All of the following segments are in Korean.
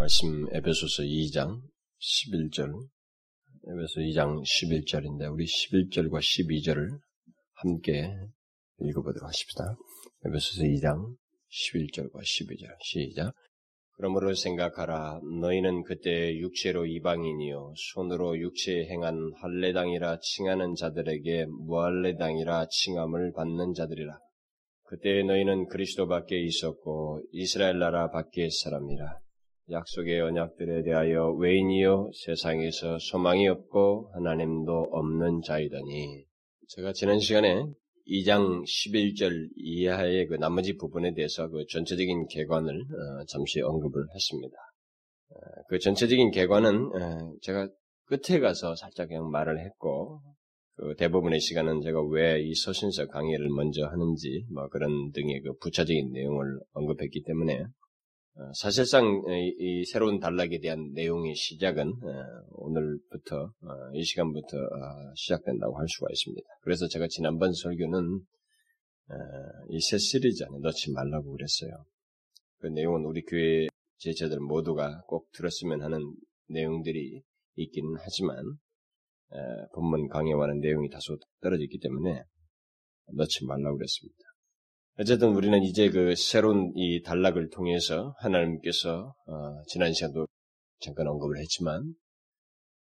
말씀 에베소서 2장 11절 에베소 2장 11절인데 우리 11절과 12절을 함께 읽어보도록 하십시다. 에베소서 2장 11절과 12절. 시작. 그러므로 생각하라. 너희는 그때 육체로 이방인이요. 손으로 육체에 행한 할례당이라 칭하는 자들에게 무할례당이라 칭함을 받는 자들이라. 그때 너희는 그리스도 밖에 있었고 이스라엘 나라 밖의 사람이라 약속의 언약들에 대하여 외인이요 세상에서 소망이 없고 하나님도 없는 자이더니 제가 지난 시간에 2장 11절 이하의 그 나머지 부분에 대해서 그 전체적인 개관을 어, 잠시 언급을 했습니다. 어, 그 전체적인 개관은 어, 제가 끝에 가서 살짝 그냥 말을 했고 그 대부분의 시간은 제가 왜 이 서신서 강의를 먼저 하는지 뭐 그런 등의 그 부차적인 내용을 언급했기 때문에 어, 사실상 이 새로운 단락에 대한 내용의 시작은 어, 오늘부터 어, 이 시간부터 시작된다고 할 수가 있습니다. 그래서 제가 지난번 설교는 이 새 시리즈 안에 넣지 말라고 그랬어요. 그 내용은 우리 교회 제자들 모두가 꼭 들었으면 하는 내용들이 있기는 하지만 본문 강의와는 내용이 다소 떨어졌기 때문에 넣지 말라고 그랬습니다. 어쨌든 우리는 이제 그 새로운 이 단락을 통해서 하나님께서 어, 지난 시간도 잠깐 언급을 했지만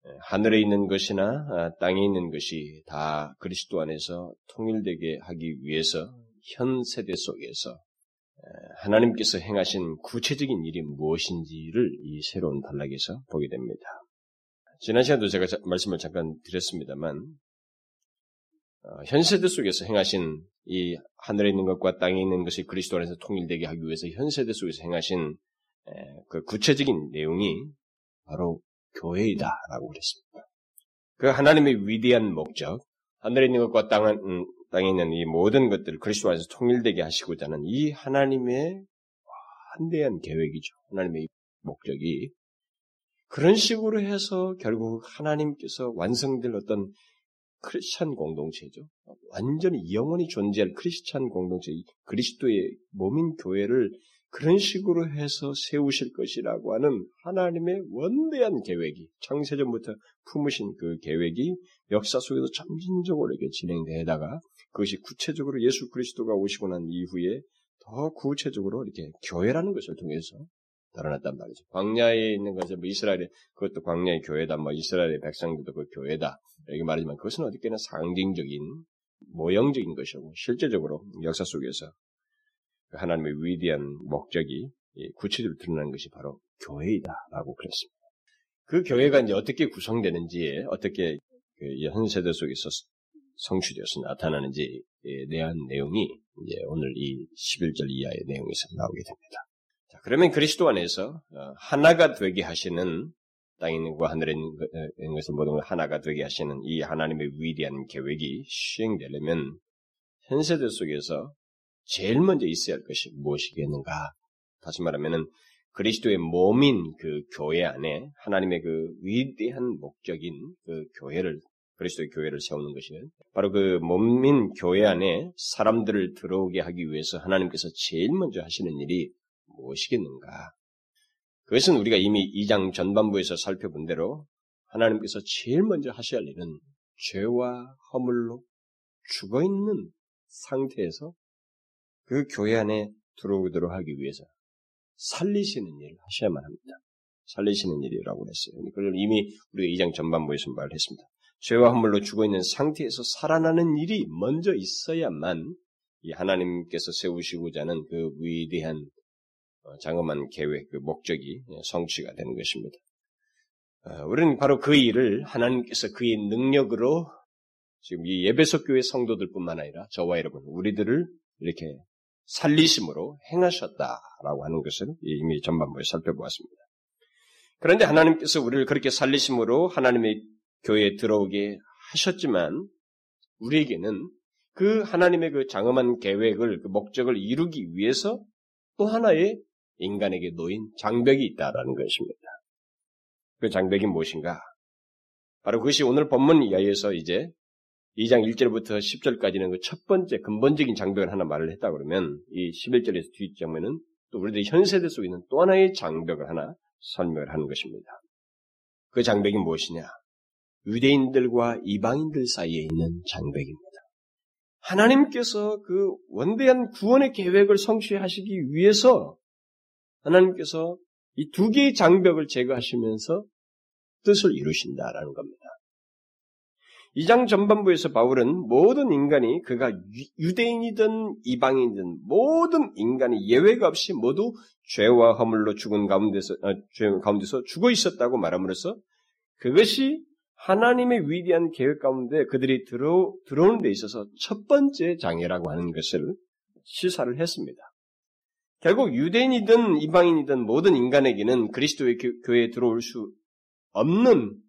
예, 하늘에 있는 것이나 아, 땅에 있는 것이 다 그리스도 안에서 통일되게 하기 위해서 현 세대 속에서 예, 하나님께서 행하신 구체적인 일이 무엇인지를 이 새로운 단락에서 보게 됩니다. 지난 시간도 제가 말씀을 잠깐 드렸습니다만 어, 현 세대 속에서 행하신 이 하늘에 있는 것과 땅에 있는 것이 그리스도 안에서 통일되게 하기 위해서 현 세대 속에서 행하신 그 구체적인 내용이 바로 교회이다라고 그랬습니다. 그 하나님의 위대한 목적, 하늘에 있는 것과 땅, 음, 땅에 있는 이 모든 것들을 그리스도 안에서 통일되게 하시고자 하는 이 하나님의 한대한 계획이죠. 하나님의 목적이 그런 식으로 해서 결국 하나님께서 완성될 어떤 크리스찬 공동체죠. 완전히 영원히 존재할 크리스찬 공동체, 그리스도의 몸인 교회를 그런 식으로 해서 세우실 것이라고 하는 하나님의 원대한 계획이 창세전부터 품으신 그 계획이 역사 속에서 점진적으로 이렇게 진행되다가 그것이 구체적으로 예수 그리스도가 오시고 난 이후에 더 구체적으로 이렇게 교회라는 것을 통해서 드러났단 말이죠. 광야에 있는 것은 뭐 이스라엘의 그것도 광야의 교회다, 뭐 이스라엘의 백성들도 그 교회다 이렇게 말하지만 그것은 어디까지나 상징적인 모형적인 것이고 실제적으로 역사 속에서 그 하나님의 위대한 목적이 구체적으로 드러나는 것이 바로 교회이다라고 그랬습니다. 그 교회가 이제 어떻게 구성되는지 어떻게 현 세대 속에서 성취되어서 나타나는지에 대한 내용이 이제 오늘 이 11절 이하의 내용에서 나오게 됩니다. 자, 그러면 그리스도 안에서 어, 하나가 되게 하시는 땅에 있는 것과 하늘에 있는 것을 모든 걸 하나가 되게 하시는 이 하나님의 위대한 계획이 시행되려면 현세대 속에서 제일 먼저 있어야 할 것이 무엇이겠는가? 다시 말하면은 그리스도의 몸인 그 교회 안에 하나님의 그 위대한 목적인 그 교회를 그리스도의 교회를 세우는 것이는 바로 그 몸인 교회 안에 사람들을 들어오게 하기 위해서 하나님께서 제일 먼저 하시는 일이 무엇이겠는가? 그것은 우리가 이미 2장 전반부에서 살펴본 대로 하나님께서 제일 먼저 하셔야 할 일은 죄와 허물로 죽어 있는 상태에서 그 교회 안에 들어오도록 하기 위해서 살리시는 일을 하셔야만 합니다. 살리시는 일이라고 했어요. 그걸 이미 우리가 2장 전반부에서 말했습니다. 죄와 허물로 죽어 있는 상태에서 살아나는 일이 먼저 있어야만 이 하나님께서 세우시고자 하는 그 위대한 어, 장엄한 계획, 그 목적이 예, 성취가 되는 것입니다. 어, 우리는 바로 그 일을 하나님께서 그의 능력으로 지금 이 예배석 교회 성도들뿐만 아니라 저와 여러분 우리들을 이렇게 살리심으로 행하셨다라고 하는 것을 이미 전반부에 살펴보았습니다. 그런데 하나님께서 우리를 그렇게 살리심으로 하나님의 교회에 들어오게 하셨지만 우리에게는 그 하나님의 그 장엄한 계획을 그 목적을 이루기 위해서 또 하나의 인간에게 놓인 장벽이 있다라는 것입니다. 그 장벽이 무엇인가? 바로 그것이 오늘 본문 이하에서 이제 2장 1절부터 10절까지는 그 첫 번째 근본적인 장벽을 하나 말을 했다 그러면 이 11절에서 뒷장면은 또 우리들이 현 세대 속에 있는 또 하나의 장벽을 하나 설명을 하는 것입니다. 그 장벽이 무엇이냐? 유대인들과 이방인들 사이에 있는 장벽입니다. 하나님께서 그 원대한 구원의 계획을 성취하시기 위해서 하나님께서 이 두 개의 장벽을 제거하시면서 뜻을 이루신다라는 겁니다. 이 장 전반부에서 바울은 모든 인간이 그가 유대인이든 이방인이든 모든 인간이 예외가 없이 모두 죄와 허물로 죽은 가운데서 어, 죄 가운데서 죽어 있었다고 말함으로써 그것이 하나님의 위대한 계획 가운데 그들이 들어 들어오는 데 있어서 첫 번째 장애라고 하는 것을 시사를 했습니다. 결국 유대인이든 이방인이든 모든 인간에게는 그리스도의 교회에 들어올 수 없는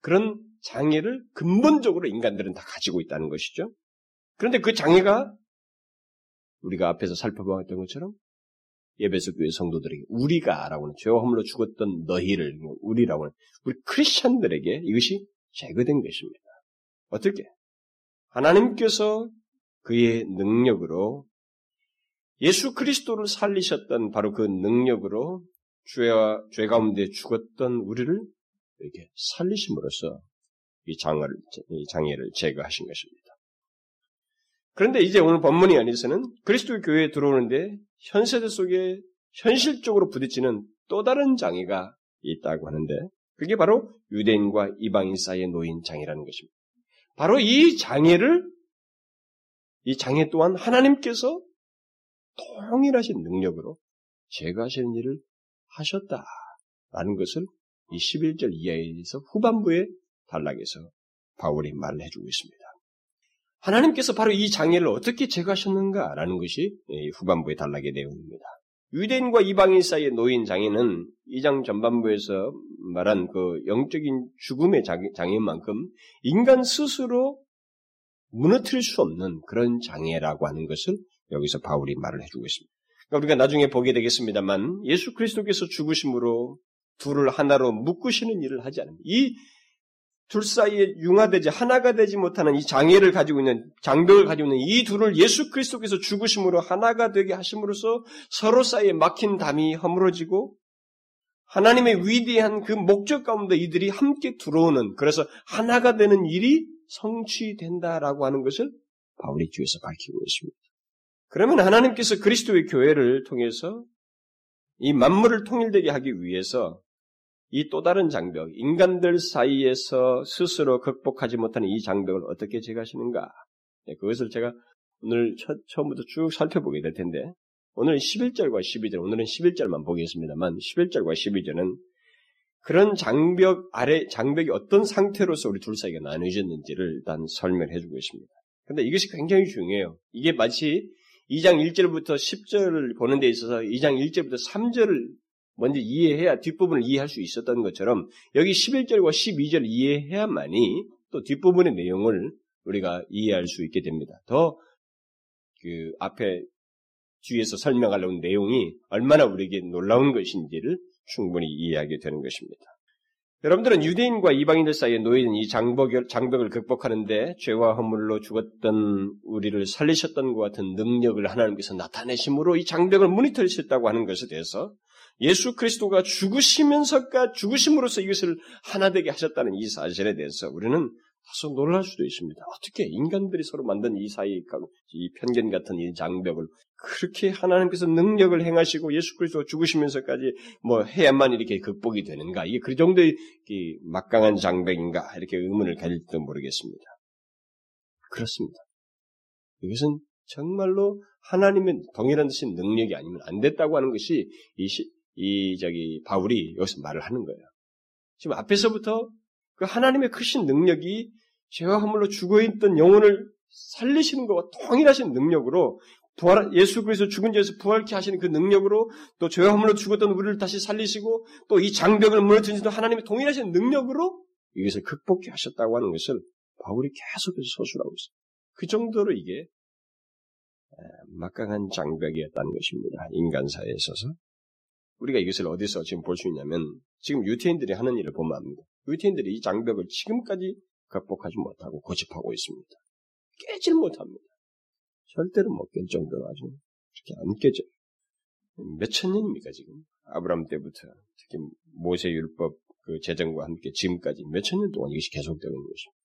그런 장애를 근본적으로 인간들은 다 가지고 있다는 것이죠. 그런데 그 장애가 우리가 앞에서 살펴보았던 것처럼 예배석 교회 성도들에게 우리가라고 하는 죄와 허물로 죽었던 너희를 우리라고 하는 우리 크리스천들에게 이것이 제거된 것입니다. 어떻게? 하나님께서 그의 능력으로 예수 그리스도를 살리셨던 바로 그 능력으로 죄와 죄 가운데 죽었던 우리를 이렇게 살리심으로써 이 장애를, 이 장애를 제거하신 것입니다. 그런데 이제 오늘 본문이 아니서는 그리스도 교회에 들어오는데 현 세대 속에 현실적으로 부딪히는 또 다른 장애가 있다고 하는데 그게 바로 유대인과 이방인 사이에 놓인 장애라는 것입니다. 바로 이 장애를 이 장애 또한 하나님께서 통일하신 능력으로 제거하시는 일을 하셨다라는 것을 이 11절 이하에서 후반부의 단락에서 바울이 말을 해주고 있습니다. 하나님께서 바로 이 장애를 어떻게 제거하셨는가라는 것이 후반부의 단락의 내용입니다. 유대인과 이방인 사이에 놓인 장애는 이 장 전반부에서 말한 그 영적인 죽음의 장애만큼 인간 스스로 무너뜨릴 수 없는 그런 장애라고 하는 것을 여기서 바울이 말을 해주고 있습니다. 그러니까 우리가 나중에 보게 되겠습니다만 예수 그리스도께서 죽으심으로 둘을 하나로 묶으시는 일을 하지 않습니다. 이 둘 사이에 융화되지 하나가 되지 못하는 이 장애를 가지고 있는 장벽을 가지고 있는 이 둘을 예수 그리스도께서 죽으심으로 하나가 되게 하심으로써 서로 사이에 막힌 담이 허물어지고 하나님의 위대한 그 목적 가운데 이들이 함께 들어오는 그래서 하나가 되는 일이 성취된다라고 하는 것을 바울이 뒤에서 밝히고 있습니다. 그러면 하나님께서 그리스도의 교회를 통해서 이 만물을 통일되게 하기 위해서 이 또 다른 장벽, 인간들 사이에서 스스로 극복하지 못하는 이 장벽을 어떻게 제거하시는가? 네, 그것을 제가 오늘 처음부터 쭉 살펴보게 될 텐데, 오늘은 11절과 12절, 오늘은 11절만 보겠습니다만, 11절과 12절은 그런 장벽 아래, 장벽이 어떤 상태로서 우리 둘 사이가 나누어졌는지를 일단 설명해 주고 있습니다. 근데 이것이 굉장히 중요해요. 이게 마치 2장 1절부터 10절을 보는 데 있어서 2장 1절부터 3절을 먼저 이해해야 뒷부분을 이해할 수 있었던 것처럼 여기 11절과 12절 이해해야만이 또 뒷부분의 내용을 우리가 이해할 수 있게 됩니다. 더 그 앞에 뒤에서 설명하려는 내용이 얼마나 우리에게 놀라운 것인지를 충분히 이해하게 되는 것입니다. 여러분들은 유대인과 이방인들 사이에 놓인 이 장벽을, 장벽을 극복하는데 죄와 허물로 죽었던 우리를 살리셨던 것 같은 능력을 하나님께서 나타내심으로 이 장벽을 무너뜨리셨다고 하는 것에 대해서 예수 그리스도가 죽으시면서까 죽으심으로써 이것을 하나 되게 하셨다는 이 사실에 대해서 우리는 다소 놀랄 수도 있습니다. 어떻게 인간들이 서로 만든 이 사이 이 편견 같은 이 장벽을 그렇게 하나님께서 능력을 행하시고 예수 그리스도 죽으시면서까지 뭐 해야만 이렇게 극복이 되는가? 이게 그 정도의 막강한 장벽인가? 이렇게 의문을 가질지도 모르겠습니다. 그렇습니다. 이것은 정말로 하나님의 동일한 듯이 능력이 아니면 안 됐다고 하는 것이 이, 시, 이 저기 바울이 여기서 말을 하는 거예요. 지금 앞에서부터 그 하나님의 크신 능력이 죄와 허물로 죽어있던 영혼을 살리시는 것과 통일하신 능력으로 부활, 예수 그리스도 죽은 자에서 부활케 하시는 그 능력으로 또 죄와 허물로 죽었던 우리를 다시 살리시고 또 이 장벽을 무너뜨리는 하나님의 동일하신 능력으로 이것을 극복해 하셨다고 하는 것을 바울이 계속해서 서술하고 있어요. 그 정도로 이게 막강한 장벽이었다는 것입니다. 인간사에 있어서. 우리가 이것을 어디서 지금 볼 수 있냐면 지금 유태인들이 하는 일을 보면 압니다. 유태인들이 이 장벽을 지금까지 극복하지 못하고 고집하고 있습니다. 깨질 못합니다. 절대로 못 깰 정도로 아주 이렇게 안 깨져요. 몇천 년입니까, 지금? 아브라함 때부터 특히 모세 율법 그 제정과 함께 지금까지 몇천 년 동안 이것이 계속되고 있는 것입니다.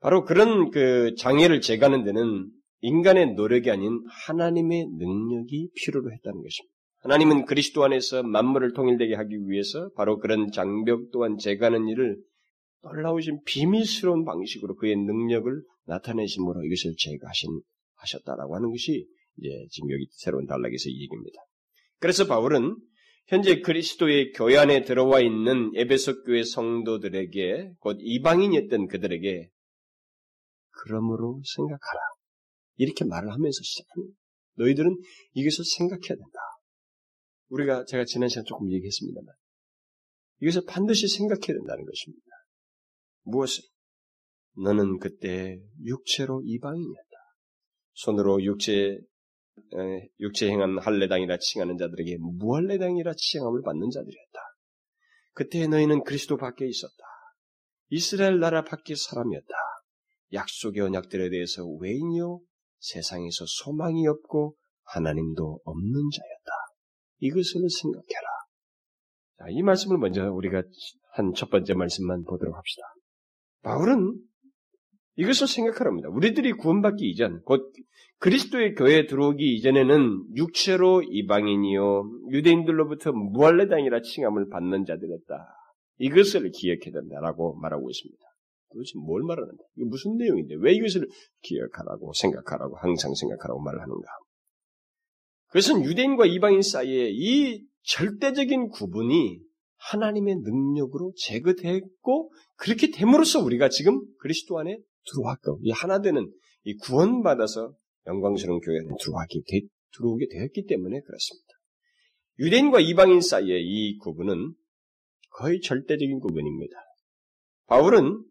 바로 그런 그 장애를 제거하는 데는 인간의 노력이 아닌 하나님의 능력이 필요로 했다는 것입니다. 하나님은 그리스도 안에서 만물을 통일되게 하기 위해서 바로 그런 장벽 또한 제거하는 일을 놀라우신 비밀스러운 방식으로 그의 능력을 나타내심으로 이것을 제거하신 하셨다라고 하는 것이 이제 지금 여기 새로운 단락에서 이 얘기입니다. 그래서 바울은 현재 그리스도의 교회 안에 들어와 있는 에베소 교회 성도들에게 곧 이방인이었던 그들에게 그러므로 생각하라. 이렇게 말을 하면서 시작합니다. 너희들은 이것을 생각해야 된다. 우리가 제가 지난 시간 조금 얘기했습니다만 이것을 반드시 생각해야 된다는 것입니다. 무엇을? 너는 그때 육체로 이방인이었다. 손으로 육체 육체 행한 할례당이라 칭하는 자들에게 무할례당이라 칭함을 받는 자들이었다. 그때 너희는 그리스도 밖에 있었다. 이스라엘 나라 밖의 사람이었다. 약속의 언약들에 대해서 외인이요 세상에서 소망이 없고 하나님도 없는 자였다. 이것을 생각해라. 자, 이 말씀을 먼저 우리가 한 첫 번째 말씀만 보도록 합시다. 바울은 이것을 생각하랍니다. 우리들이 구원받기 이전, 곧 그리스도의 교회에 들어오기 이전에는 육체로 이방인이요 유대인들로부터 무할례당이라 칭함을 받는 자들이었다. 이것을 기억해야 된다라고 말하고 있습니다. 도대체 뭘 말하는데? 이게 무슨 내용인데? 왜 이것을 기억하라고 생각하라고 항상 생각하라고 말을 하는가? 그것은 유대인과 이방인 사이에 이 절대적인 구분이 하나님의 능력으로 제거됐고 그렇게 됨으로써 우리가 지금 그리스도 안에 들어왔고 이 하나 되는 이 구원받아서 영광스러운 교회 안에 들어오게, 되, 들어오게 되었기 때문에 그렇습니다. 유대인과 이방인 사이의 이 구분은 거의 절대적인 구분입니다. 바울은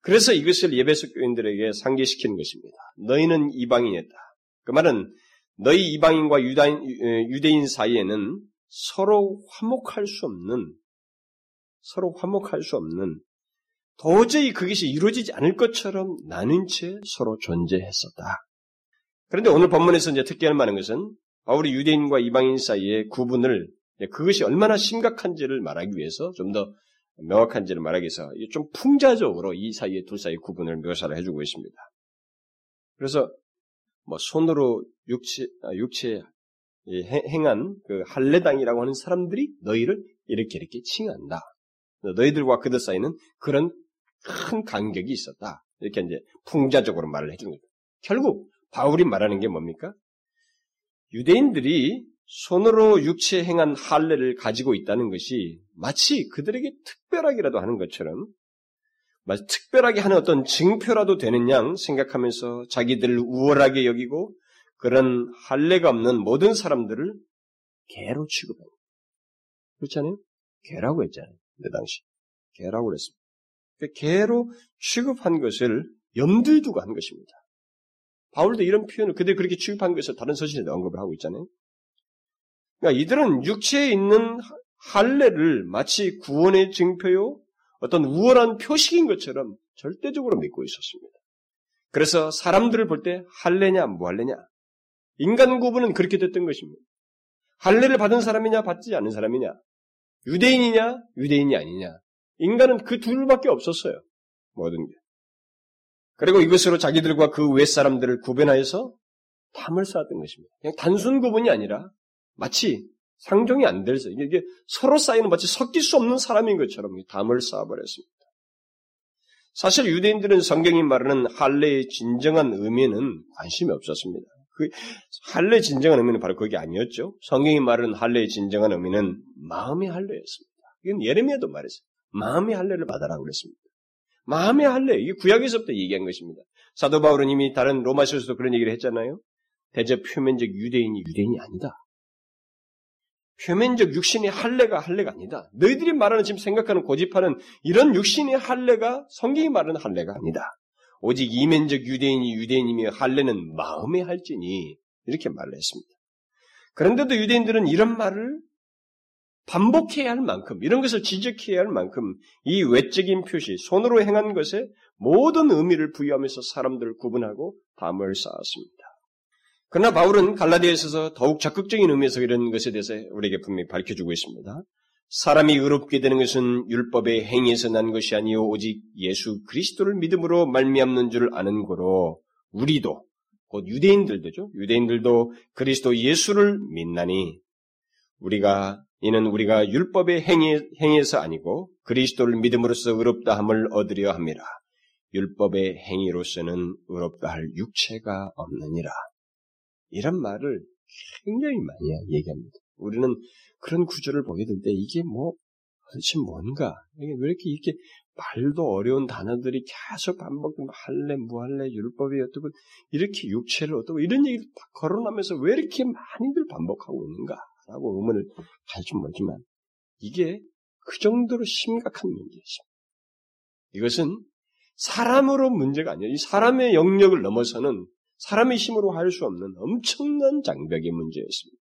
그래서 이것을 예배소 교인들에게 상기시키는 것입니다. 너희는 이방인이었다. 그 말은 너희 이방인과 유다인, 유대인 사이에는 서로 화목할 수 없는 서로 화목할 수 없는 도저히 그것이 이루어지지 않을 것처럼 나눈 채 서로 존재했었다. 그런데 오늘 본문에서 이제 특별히 말하는 것은 바울이 유대인과 이방인 사이의 구분을 그것이 얼마나 심각한지를 말하기 위해서 좀 더 명확한지를 말하기 위해서 좀 풍자적으로 이 사이의 둘 사이의 구분을 묘사를 해주고 있습니다. 그래서 뭐 손으로 육체 아, 육체 행한 그 할례당이라고 하는 사람들이 너희를 이렇게 이렇게 칭한다. 너희들과 그들 사이는 그런 큰 간격이 있었다. 이렇게 이제 풍자적으로 말을 해주는 거죠. 결국 바울이 말하는 게 뭡니까? 유대인들이 손으로 육체 행한 할례를 가지고 있다는 것이 마치 그들에게 특별하기라도 하는 것처럼 특별하게 하는 어떤 증표라도 되는 양 생각하면서 자기들을 우월하게 여기고 그런 할례가 없는 모든 사람들을 개로 취급합니다. 그렇잖아요? 개라고 했잖아요. 그 당시. 개라고 그랬습니다. 그 개로 취급한 것을 염두에 두고 한 것입니다. 바울도 이런 표현을 그들 그렇게 취급한 것을 다른 서신에 언급을 하고 있잖아요. 그러니까 이들은 육체에 있는 할례를 마치 구원의 증표요, 어떤 우월한 표식인 것처럼 절대적으로 믿고 있었습니다. 그래서 사람들을 볼 때 할례냐 무할례냐 인간 구분은 그렇게 됐던 것입니다. 할례를 받은 사람이냐 받지 않은 사람이냐 유대인이냐 유대인이 아니냐 인간은 그 둘밖에 없었어요. 모든 게. 그리고 이것으로 자기들과 그 외 사람들을 구별하여서 담을 쌓았던 것입니다. 그냥 단순 구분이 아니라 마치 상종이 안 돼서 이게 서로 쌓이는 마치 섞일 수 없는 사람인 것처럼 담을 쌓아버렸습니다. 사실 유대인들은 성경이 말하는 할례의 진정한 의미는 관심이 없었습니다. 그 할례 진정한 의미는 바로 그게 아니었죠. 성경이 말하는 할례의 진정한 의미는 마음의 할례였습니다. 이건 예레미야도 말했어요. 마음의 할례를 받아라고 그랬습니다. 마음의 할례, 이게 구약에서부터 얘기한 것입니다. 사도 바울은 이미 다른 로마서에서도 그런 얘기를 했잖아요. 대저 표면적 유대인이 유대인이 아니다. 표면적 육신의 할례가 할례가 아니다. 너희들이 말하는 지금 생각하는 고집하는 이런 육신의 할례가 성경이 말하는 할례가 아니다. 오직 이면적 유대인이 유대인이며 할례는 마음에 할지니 이렇게 말을 했습니다. 그런데도 유대인들은 이런 말을 반복해야 할 만큼, 이런 것을 지적해야 할 만큼 이 외적인 표시, 손으로 행한 것에 모든 의미를 부여하면서 사람들을 구분하고 담을 쌓았습니다. 그러나 바울은 갈라디아에 있어서 더욱 적극적인 의미에서 이런 것에 대해서 우리에게 분명히 밝혀주고 있습니다. 사람이 의롭게 되는 것은 율법의 행위에서 난 것이 아니요 오직 예수 그리스도를 믿음으로 말미암는 줄 아는 거로 우리도 곧 유대인들도죠. 유대인들도 그리스도 예수를 믿나니 우리가 이는 우리가 율법의 행위, 행위에서 아니고 그리스도를 믿음으로써 의롭다 함을 얻으려 함이라. 율법의 행위로서는 의롭다 할 육체가 없느니라. 이런 말을 굉장히 많이 얘기합니다. 우리는 그런 구절을 보게 될 때 이게 뭐 도대체 뭔가 이게 왜 이렇게 이렇게 말도 어려운 단어들이 계속 반복되면 할래 무할래 율법이 어떻고 이렇게 육체를 어떻고 이런 얘기를 다 거론하면서 왜 이렇게 많이들 반복하고 있는가라고 의문을 가질 모르지만 이게 그 정도로 심각한 문제였습니다. 이것은 사람으로 문제가 아니에요. 이 사람의 영역을 넘어서는 사람의 힘으로 할 수 없는 엄청난 장벽의 문제였습니다.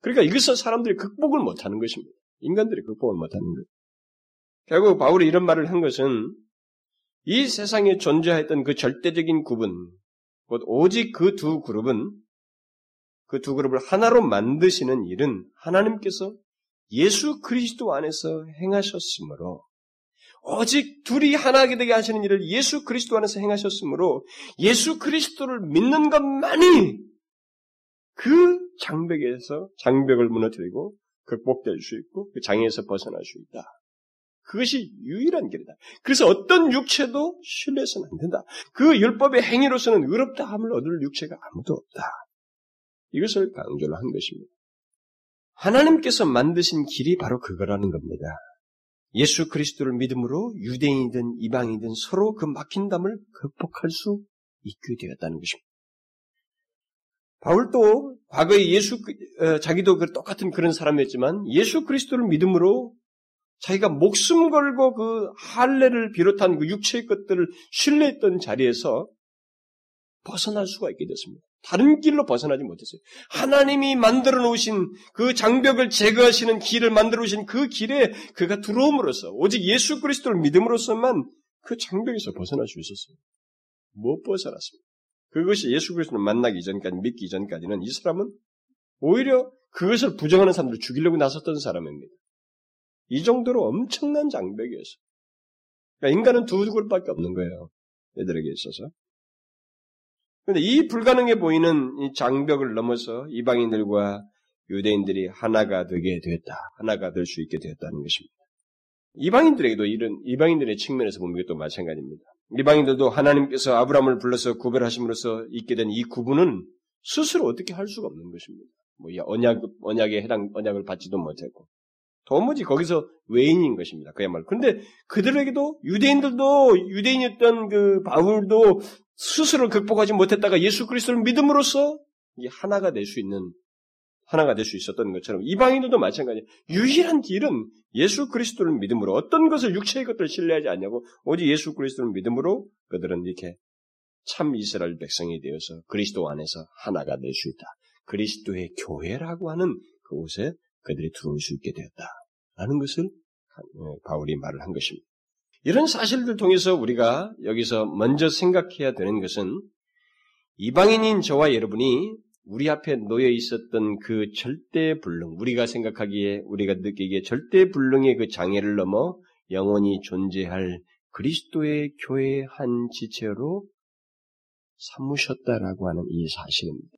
그러니까 이것을 사람들이 극복을 못하는 것입니다. 인간들이 극복을 못하는 것. 결국 바울이 이런 말을 한 것은 이 세상에 존재했던 그 절대적인 구분, 곧 오직 그 두 그룹은 그 두 그룹을 하나로 만드시는 일은 하나님께서 예수 그리스도 안에서 행하셨으므로 오직 둘이 하나게 되게 하시는 일을 예수 그리스도 안에서 행하셨으므로 예수 그리스도를 믿는 것만이 그 장벽에서 장벽을 무너뜨리고 극복될 수 있고 그 장애에서 벗어날 수 있다. 그것이 유일한 길이다. 그래서 어떤 육체도 신뢰해서는 안 된다. 그 율법의 행위로서는 의롭다 함을 얻을 육체가 아무도 없다. 이것을 강조를 한 것입니다. 하나님께서 만드신 길이 바로 그거라는 겁니다. 예수 그리스도를 믿음으로 유대인이든 이방이든 서로 그 막힌 담을 극복할 수 있게 되었다는 것입니다. 바울도 과거에 예수 어, 자기도 그 똑같은 그런 사람이었지만 예수 그리스도를 믿음으로 자기가 목숨 걸고 그 할례를 비롯한 그 육체의 것들을 신뢰했던 자리에서 벗어날 수가 있게 됐습니다. 다른 길로 벗어나지 못했어요. 하나님이 만들어 놓으신 그 장벽을 제거하시는 길을 만들어 놓으신 그 길에 그가 들어옴으로써 오직 예수 그리스도를 믿음으로써만 그 장벽에서 벗어날 수 있었어요. 못 벗어났습니다. 그것이 예수 그리스도를 만나기 전까지 믿기 전까지는 이 사람은 오히려 그것을 부정하는 사람들을 죽이려고 나섰던 사람입니다. 이 정도로 엄청난 장벽이었어요. 그러니까 인간은 두 그룹밖에 없는 거예요. 애들에게 있어서. 그런데 이 불가능해 보이는 이 장벽을 넘어서 이방인들과 유대인들이 하나가 되게 되었다. 하나가 될 수 있게 되었다는 것입니다. 이방인들에게도 이런 이방인들의 측면에서 보면 이것도 마찬가지입니다. 이방인들도 하나님께서 아브라함을 불러서 구별하심으로써 있게 된 이 구분은 스스로 어떻게 할 수가 없는 것입니다. 뭐 언약 언약에 해당 언약을 받지도 못했고 도무지 거기서 외인인 것입니다. 그야말로. 그런데 그들에게도 유대인들도 유대인이었던 그 바울도 스스로 극복하지 못했다가 예수 그리스도를 믿음으로써 하나가 될 수 있는 하나가 될 수 있었던 것처럼 이방인들도 마찬가지. 유일한 길은 예수 그리스도를 믿음으로 어떤 것을 육체의 것들을 신뢰하지 않냐고 오직 예수 그리스도를 믿음으로 그들은 이렇게 참 이스라엘 백성이 되어서 그리스도 안에서 하나가 될 수 있다. 그리스도의 교회라고 하는 그곳에 그들이 들어올 수 있게 되었다 라는 것을 어, 바울이 말을 한 것입니다. 이런 사실들 통해서 우리가 여기서 먼저 생각해야 되는 것은 이방인인 저와 여러분이 우리 앞에 놓여 있었던 그 절대 불능, 우리가 생각하기에, 우리가 느끼기에 절대 불능의 그 장애를 넘어 영원히 존재할 그리스도의 교회의 한 지체로 삼으셨다라고 하는 이 사실입니다.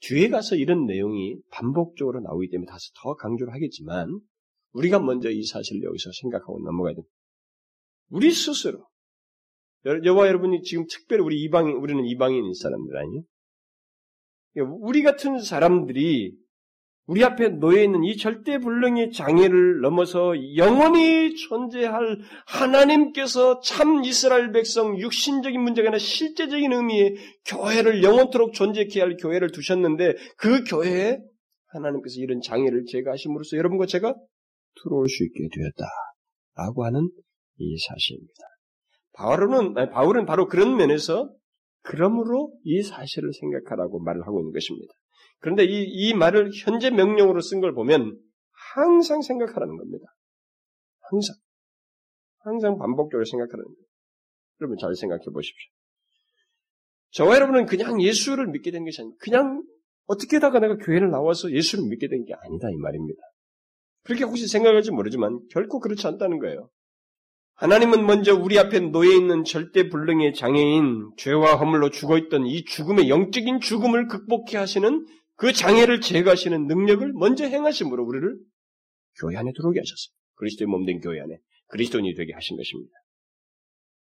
뒤에 가서 이런 내용이 반복적으로 나오기 때문에 다시 더 강조를 하겠지만, 우리가 먼저 이 사실을 여기서 생각하고 넘어가야 됩니다. 우리 스스로, 여와 여러분이 지금 특별히 우리 이방인, 우리는 이방인인 사람들 아니에요? 우리 같은 사람들이 우리 앞에 놓여 있는 이 절대 불능의 장애를 넘어서 영원히 존재할 하나님께서 참 이스라엘 백성 육신적인 문제가 아니라 실제적인 의미의 교회를 영원토록 존재케 할 교회를 두셨는데 그 교회에 하나님께서 이런 장애를 제거하심으로써 여러분과 제가 들어올 수 있게 되었다 라고 하는 이 사실입니다. 바울은 바울은 바로 그런 면에서 그러므로 이 사실을 생각하라고 말을 하고 있는 것입니다. 그런데 이, 이 말을 현재 명령으로 쓴 걸 보면 항상 생각하라는 겁니다. 항상. 항상 반복적으로 생각하라는 거예요. 여러분 잘 생각해 보십시오. 저와 여러분은 그냥 예수를 믿게 된 것이 아니라 그냥 어떻게다가 내가 교회를 나와서 예수를 믿게 된 게 아니다 이 말입니다. 그렇게 혹시 생각할지 모르지만 결코 그렇지 않다는 거예요. 하나님은 먼저 우리 앞에 놓여 있는 절대 불능의 장애인 죄와 허물로 죽어 있던 이 죽음의 영적인 죽음을 극복해 하시는 그 장애를 제거하시는 능력을 먼저 행하심으로 우리를 교회 안에 들어오게 하셨어요. 그리스도의 몸된 교회 안에 그리스도인이 되게 하신 것입니다.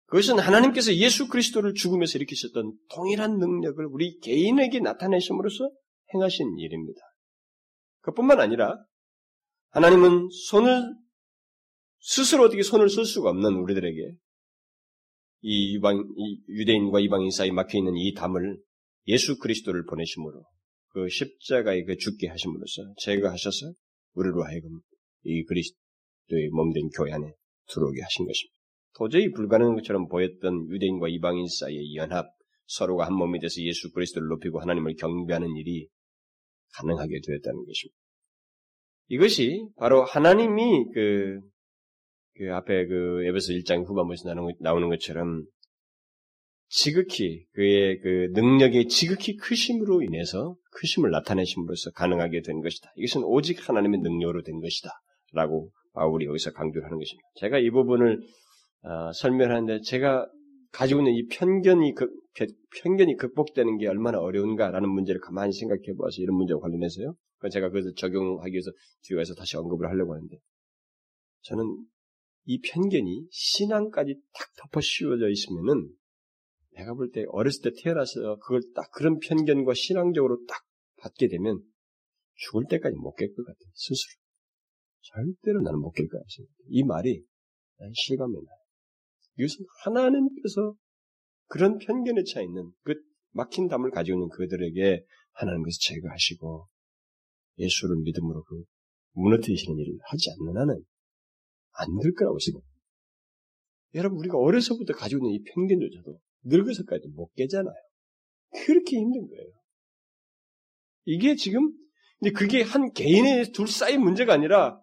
그것은 하나님께서 예수 그리스도를 죽음에서 일으키셨던 동일한 능력을 우리 개인에게 나타내심으로써 행하신 일입니다. 그뿐만 아니라 하나님은 손을 스스로 어떻게 손을 쓸 수가 없는 우리들에게 이 유방, 이 유대인과 이방인 사이 막혀 있는 이 담을 예수 그리스도를 보내심으로 그 십자가에 그 죽게 하심으로써 제거하셔서 우리로 하여금 이 그리스도의 몸된 교회 안에 들어오게 하신 것입니다. 도저히 불가능한 것처럼 보였던 유대인과 이방인 사이의 연합, 서로가 한 몸이 돼서 예수 그리스도를 높이고 하나님을 경배하는 일이 가능하게 되었다는 것입니다. 이것이 바로 하나님이 그, 그 앞에 그 에베소 1장 후반부에서 나오는 것처럼 지극히 그의 그 능력의 지극히 크심으로 인해서 크심을 나타내심으로써 가능하게 된 것이다. 이것은 오직 하나님의 능력으로 된 것이다. 라고 바울이 여기서 강조를 하는 것입니다. 제가 이 부분을 어, 설명하는데 제가 가지고 있는 이 편견이 극, 편견이 극복되는 게 얼마나 어려운가라는 문제를 가만히 생각해 보아서 이런 문제와 관련해서요. 제가 그것을 적용하기 위해서 뒤에 가서 다시 언급을 하려고 하는데 저는 이 편견이 신앙까지 탁 덮어 씌워져 있으면은 내가 볼 때 어렸을 때 태어나서 그걸 딱 그런 편견과 신앙적으로 딱 받게 되면 죽을 때까지 못 깰 것 같아요. 스스로. 절대로 나는 못 깰 거야. 이 말이 난 실감이 나요. 이것은 하나님께서 그런 편견에 차 있는 그 막힌 담을 가지고 있는 그들에게 하나님께서 제거하시고 예수를 믿음으로 그 무너뜨리시는 일을 하지 않는 한은 안될 거라고 생각합니다. 여러분 우리가 어려서부터 가지고 있는 이 편견조차도 늙어서까지 못 깨잖아요. 그렇게 힘든 거예요. 이게 지금 근데 그게 한 개인의 둘 사이 문제가 아니라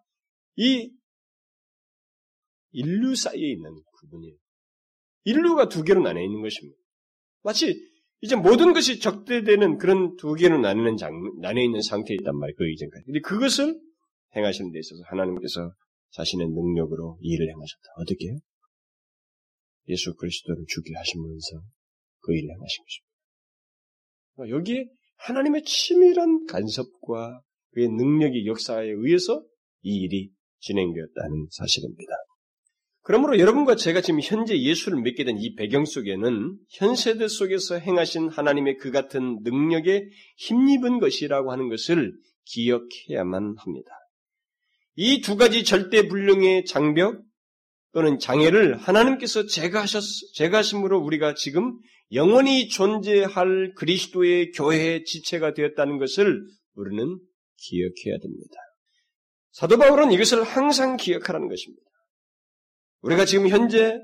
이 인류 사이에 있는 구분이에요. 인류가 두 개로 나뉘어 있는 것입니다. 마치 이제 모든 것이 적대되는 그런 두 개로 나뉘는 장, 나뉘어 있는 상태에 있단 말이에요. 그 이전까지. 근데 그것을 행하시는 데 있어서 하나님께서 자신의 능력으로 일을 행하셨다. 어떻게 해요? 예수 그리스도를 죽게 하시면서 그 일을 행하신 것입니다. 그러니까 여기에 하나님의 치밀한 간섭과 그의 능력의 역사에 의해서 이 일이 진행되었다는 사실입니다. 그러므로 여러분과 제가 지금 현재 예수를 믿게 된 이 배경 속에는 현 세대 속에서 행하신 하나님의 그 같은 능력에 힘입은 것이라고 하는 것을 기억해야만 합니다. 이 두 가지 절대 불능의 장벽 또는 장애를 하나님께서 제거하셨, 제거하심으로 우리가 지금 영원히 존재할 그리스도의 교회의 지체가 되었다는 것을 우리는 기억해야 됩니다. 사도 바울은 이것을 항상 기억하라는 것입니다. 우리가 지금 현재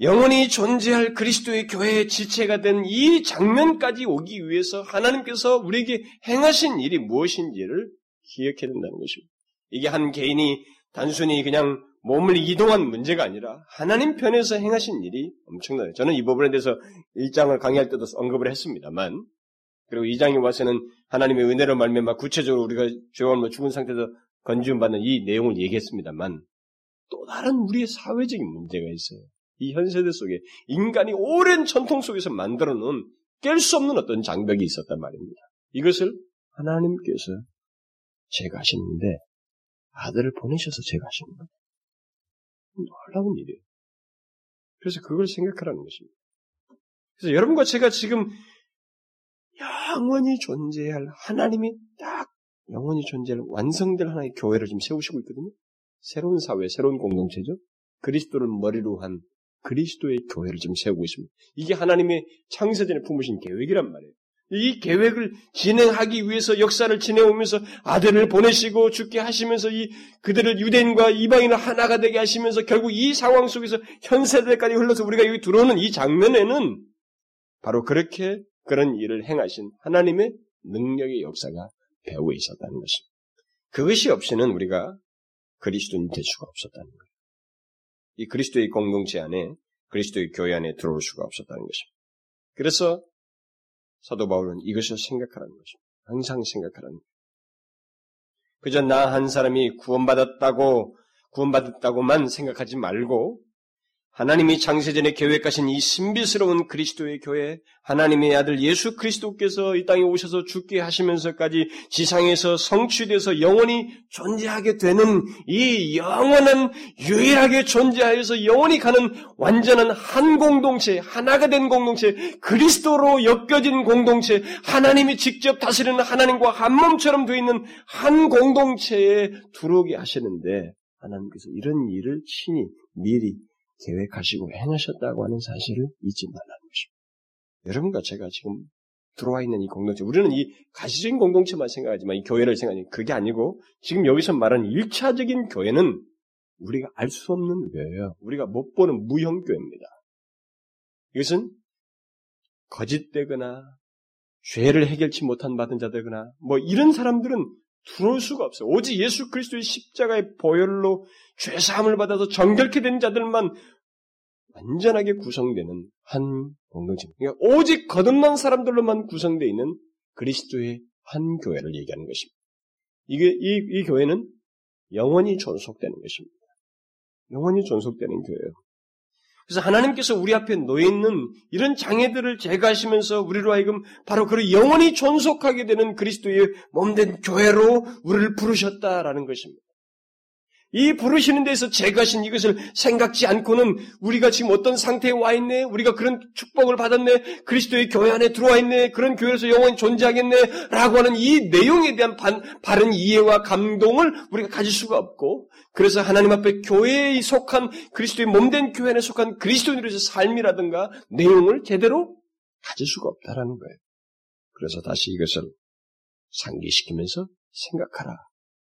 영원히 존재할 그리스도의 교회의 지체가 된 이 장면까지 오기 위해서 하나님께서 우리에게 행하신 일이 무엇인지를 기억해야 된다는 것입니다. 이게 한 개인이 단순히 그냥 몸을 이동한 문제가 아니라 하나님 편에서 행하신 일이 엄청나요. 저는 이 부분에 대해서 1장을 강의할 때도 언급을 했습니다만 그리고 2장에 와서는 하나님의 은혜로 말미암아 구체적으로 우리가 죄와 뭐 죽은 상태에서 건지움 받는 이 내용을 얘기했습니다만 또 다른 우리의 사회적인 문제가 있어요. 이 현 세대 속에 인간이 오랜 전통 속에서 만들어 놓은 깰 수 없는 어떤 장벽이 있었단 말입니다. 이것을 하나님께서 제거하시는데 아들을 보내셔서 제거하시는 거예요. 놀라운 일이에요. 그래서 그걸 생각하라는 것입니다. 그래서 여러분과 제가 지금 영원히 존재할 하나님이 딱 영원히 존재할 완성될 하나의 교회를 지금 세우시고 있거든요. 새로운 사회, 새로운 공동체죠. 그리스도를 머리로 한 그리스도의 교회를 지금 세우고 있습니다. 이게 하나님의 창세전에 품으신 계획이란 말이에요. 이 계획을 진행하기 위해서 역사를 지내오면서 아들을 보내시고 죽게 하시면서 이 그들을 유대인과 이방인을 하나가 되게 하시면서 결국 이 상황 속에서 현세대까지 흘러서 우리가 여기 들어오는 이 장면에는 바로 그렇게 그런 일을 행하신 하나님의 능력의 역사가 배후에 있었다는 것입니다. 그것이 없이는 우리가 그리스도인 될 수가 없었다는 거예요. 이 그리스도의 공동체 안에 그리스도의 교회 안에 들어올 수가 없었다는 것입니다. 그래서 사도 바울은 이것을 생각하라는 것입니다. 항상 생각하라는 거예요. 그저 나 한 사람이 구원받았다고 구원받았다고만 생각하지 말고 하나님이 장세전에 계획하신 이 신비스러운 그리스도의 교회, 하나님의 아들 예수 그리스도께서 이 땅에 오셔서 죽게 하시면서까지 지상에서 성취돼서 영원히 존재하게 되는 이 영원한 유일하게 존재하여서 영원히 가는 완전한 한 공동체, 하나가 된 공동체, 그리스도로 엮여진 공동체, 하나님이 직접 다스리는 하나님과 한 몸처럼 되어 있는 한 공동체에 들어오게 하시는데 하나님께서 이런 일을 친히 미리 계획하시고 행하셨다고 하는 사실을 잊지 말라는 것입니다. 여러분과 제가 지금 들어와 있는 이 공동체, 우리는 이 가시적인 공동체만 생각하지만 이 교회를 생각하니 그게 아니고 지금 여기서 말하는 일차적인 교회는 우리가 알 수 없는 교회예요. 우리가 못 보는 무형교회입니다. 이것은 거짓되거나 죄를 해결치 못한 받은 자들거나 뭐 이런 사람들은 들어올 수가 없어요. 오직 예수 그리스도의 십자가의 보혈로 죄 사함을 받아서 정결케 된 자들만 완전하게 구성되는 한 공동체입니다. 그러니까 오직 거듭난 사람들로만 구성되어 있는 그리스도의 한 교회를 얘기하는 것입니다. 이게 이, 이 교회는 영원히 존속되는 것입니다. 영원히 존속되는 교회예요. 그래서 하나님께서 우리 앞에 놓여 있는 이런 장애들을 제거하시면서 우리로 하여금 바로 그 영원히 존속하게 되는 그리스도의 몸된 교회로 우리를 부르셨다라는 것입니다. 이 부르시는 데서 제거하신 이것을 생각지 않고는 우리가 지금 어떤 상태에 와 있네, 우리가 그런 축복을 받았네, 그리스도의 교회 안에 들어와 있네, 그런 교회에서 영원히 존재하겠네, 라고 하는 이 내용에 대한 반, 바른 이해와 감동을 우리가 가질 수가 없고, 그래서 하나님 앞에 교회에 속한 그리스도의 몸된 교회 안에 속한 그리스도인으로서 삶이라든가 내용을 제대로 가질 수가 없다라는 거예요. 그래서 다시 이것을 상기시키면서 생각하라.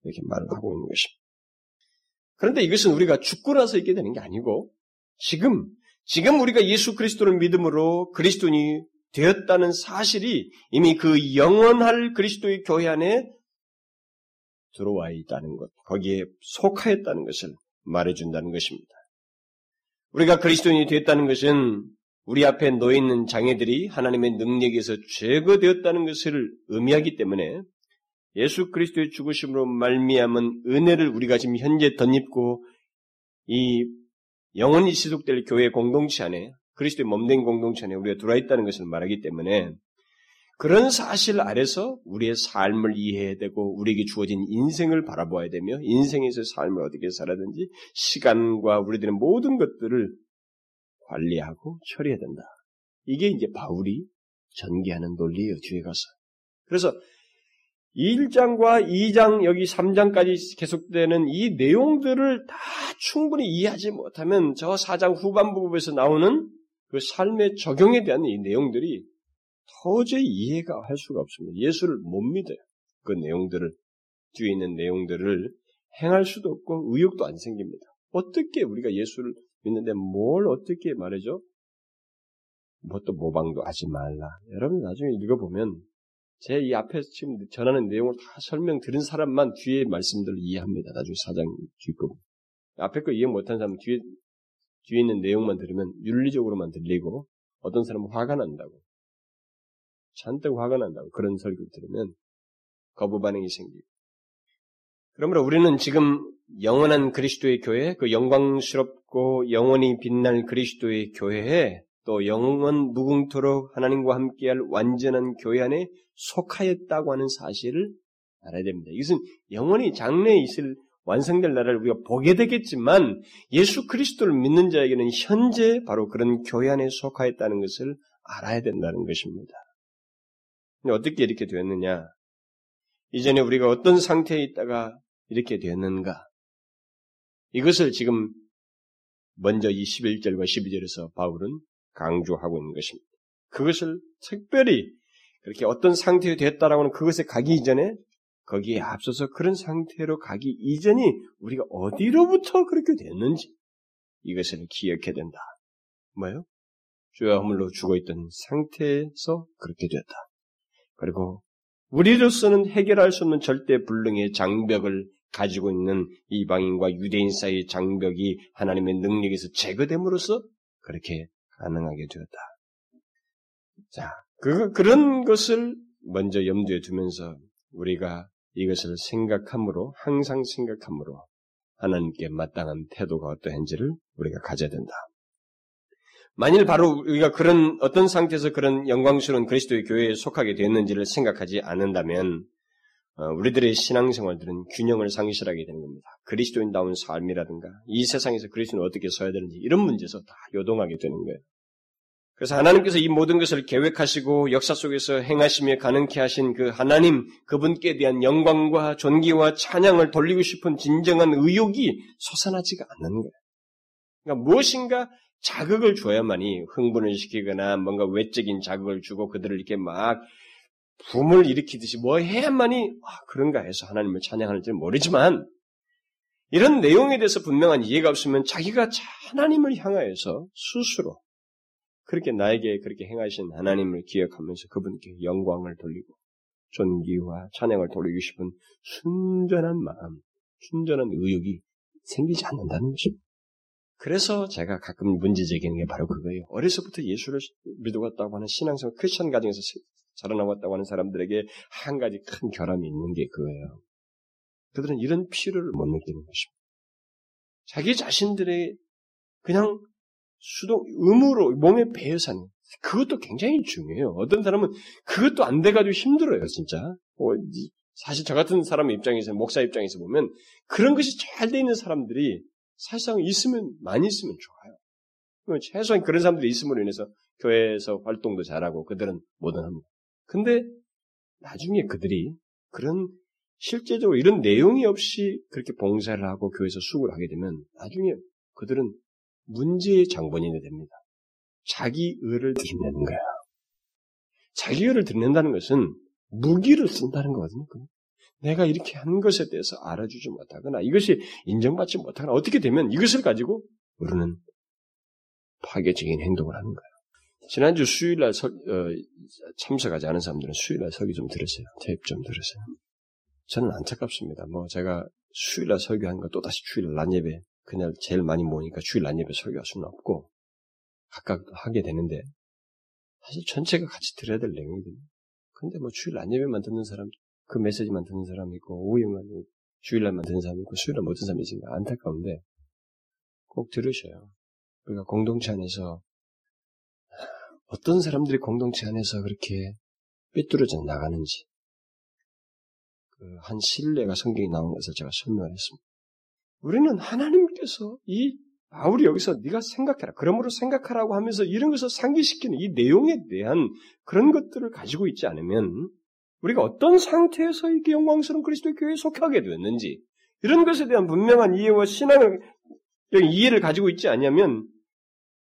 이렇게 말을 하고 있는 것입니다. 그런데 이것은 우리가 죽고 나서 있게 되는 게 아니고 지금 지금 우리가 예수 그리스도를 믿음으로 그리스도인이 되었다는 사실이 이미 그 영원할 그리스도의 교회 안에 들어와 있다는 것, 거기에 속하였다는 것을 말해준다는 것입니다. 우리가 그리스도인이 되었다는 것은 우리 앞에 놓여 있는 장애들이 하나님의 능력에서 제거되었다는 것을 의미하기 때문에 예수 그리스도의 죽으심으로 말미암은 은혜를 우리가 지금 현재 덧입고 이 영원히 지속될 교회 공동체 안에 그리스도의 몸된 공동체 안에 우리가 들어와 있다는 것을 말하기 때문에 그런 사실 아래서 우리의 삶을 이해해야 되고 우리에게 주어진 인생을 바라보아야 되며 인생에서 삶을 어떻게 살아든지 시간과 우리들의 모든 것들을 관리하고 처리해야 된다. 이게 이제 바울이 전개하는 논리예요, 뒤에 가서. 그래서 1장과 2장, 여기 3장까지 계속되는 이 내용들을 다 충분히 이해하지 못하면 저 4장 후반부에서 나오는 그 삶의 적용에 대한 이 내용들이 도저히 이해가 할 수가 없습니다. 예수를 못 믿어요. 그 내용들을, 뒤에 있는 내용들을 행할 수도 없고 의욕도 안 생깁니다. 어떻게 우리가 예수를 믿는데 뭘 어떻게 말해줘? 뭣도 모방도 하지 말라. 여러분 나중에 읽어보면 제 이 앞에서 지금 전하는 내용을 다 설명 들은 사람만 뒤에 말씀들을 이해합니다. 나중에 사장 뒷부 앞에 거 이해 못한 사람은 뒤에, 뒤에 있는 내용만 들으면 윤리적으로만 들리고 어떤 사람은 화가 난다고. 잔뜩 화가 난다고. 그런 설교를 들으면 거부 반응이 생기고. 그러므로 우리는 지금 영원한 그리스도의 교회, 그 영광스럽고 영원히 빛날 그리스도의 교회에 또 영원 무궁토록 하나님과 함께할 완전한 교회 안에 속하였다고 하는 사실을 알아야 됩니다. 이것은 영원히 장래에 있을 완성될 나라를 우리가 보게 되겠지만 예수 그리스도를 믿는 자에게는 현재 바로 그런 교회 안에 속하였다는 것을 알아야 된다는 것입니다. 어떻게 이렇게 되었느냐? 이전에 우리가 어떤 상태에 있다가 이렇게 되었는가? 이것을 지금 먼저 이 11절과 12절에서 바울은 강조하고 있는 것입니다. 그것을 특별히 그렇게 어떤 상태에 되었다라고 하는 그것에 가기 이전에 거기에 앞서서 그런 상태로 가기 이전이 우리가 어디로부터 그렇게 됐는지 이것을 기억해야 된다. 뭐요? 죄와 허물로 죽어있던 상태에서 그렇게 되었다. 그리고 우리로서는 해결할 수 없는 절대 불능의 장벽을 가지고 있는 이방인과 유대인 사이의 장벽이 하나님의 능력에서 제거됨으로써 그렇게 가능하게 되었다. 자, 그, 그런 것을 먼저 염두에 두면서 우리가 이것을 생각함으로, 항상 생각함으로 하나님께 마땅한 태도가 어떠한지를 우리가 가져야 된다. 만일 바로 우리가 그런 어떤 상태에서 그런 영광스러운 그리스도의 교회에 속하게 되었는지를 생각하지 않는다면 어, 우리들의 신앙생활들은 균형을 상실하게 되는 겁니다. 그리스도인다운 삶이라든가 이 세상에서 그리스도는 어떻게 서야 되는지 이런 문제에서 다 요동하게 되는 거예요. 그래서 하나님께서 이 모든 것을 계획하시고 역사 속에서 행하시며 가능케 하신 그 하나님 그분께 대한 영광과 존귀와 찬양을 돌리고 싶은 진정한 의욕이 솟아나지가 않는 거예요. 그러니까 무엇인가 자극을 줘야만이 흥분을 시키거나 뭔가 외적인 자극을 주고 그들을 이렇게 막 붐을 일으키듯이 뭐 해야만이 아, 그런가 해서 하나님을 찬양하는지 모르지만 이런 내용에 대해서 분명한 이해가 없으면 자기가 하나님을 향하여서 스스로 그렇게 나에게 그렇게 행하신 하나님을 기억하면서 그분께 영광을 돌리고 존귀와 찬양을 돌리고 싶은 순전한 마음, 순전한 의욕이 생기지 않는다는 것입니다. 그래서 제가 가끔 문제 제기하는 게 바로 그거예요. 어려서부터 예수를 믿어왔다고 하는 신앙생활 크리스천 가정에서 자라나왔다고 하는 사람들에게 한 가지 큰 결함이 있는 게 그거예요. 그들은 이런 필요를 못 느끼는 것입니다. 자기 자신들의 그냥 수동, 의무로 몸에 배어서 하는 그것도 굉장히 중요해요. 어떤 사람은 그것도 안 돼가지고 힘들어요, 진짜. 어, 사실 저 같은 사람의 입장에서, 목사 입장에서 보면 그런 것이 잘 돼 있는 사람들이 사실상 있으면, 많이 있으면 좋아요. 최소한 그런 사람들이 있음으로 인해서 교회에서 활동도 잘하고 그들은 뭐든 합니다. 근데 나중에 그들이 그런 실제적으로 이런 내용이 없이 그렇게 봉사를 하고 교회에서 수고를 하게 되면 나중에 그들은 문제의 장본인이 됩니다. 자기 의를 드러내는 거야. 자기 의를 드러낸다는 것은 무기를 쓴다는 거거든요. 내가 이렇게 한 것에 대해서 알아주지 못하거나 이것이 인정받지 못하거나 어떻게 되면 이것을 가지고 우리는 파괴적인 행동을 하는 거예요. 지난주 수요일날 서, 어, 참석하지 않은 사람들은 수요일날 설교 좀 들으세요. 테이프 좀 들으세요. 저는 안타깝습니다. 뭐 제가 수요일날 설교하는 거 또다시 주일 날 예배 그날 제일 많이 모으니까 주일 날 예배 설교할 수는 없고 각각 하게 되는데 사실 전체가 같이 들어야 될 내용이거든요. 근데 뭐 주일 날 예배만 듣는 사람, 그 메시지만 듣는 사람이 있고 오후에만 주일날만 듣는 사람이 있고 수요일날 못 듣는 사람이 있으니까 안타까운데 꼭 들으셔요. 우리가 공동체 안에서 어떤 사람들이 공동체 안에서 그렇게 삐뚤어져 나가는지 그 한 신뢰가 성경에 나온 것을 제가 설명을 했습니다. 우리는 하나님께서 이 바울이 여기서 네가 생각해라. 그러므로 생각하라고 하면서 이런 것을 상기시키는 이 내용에 대한 그런 것들을 가지고 있지 않으면 우리가 어떤 상태에서 이렇게 영광스러운 그리스도의 교회에 속하게 되었는지 이런 것에 대한 분명한 이해와 신앙을 이해를 가지고 있지 않냐면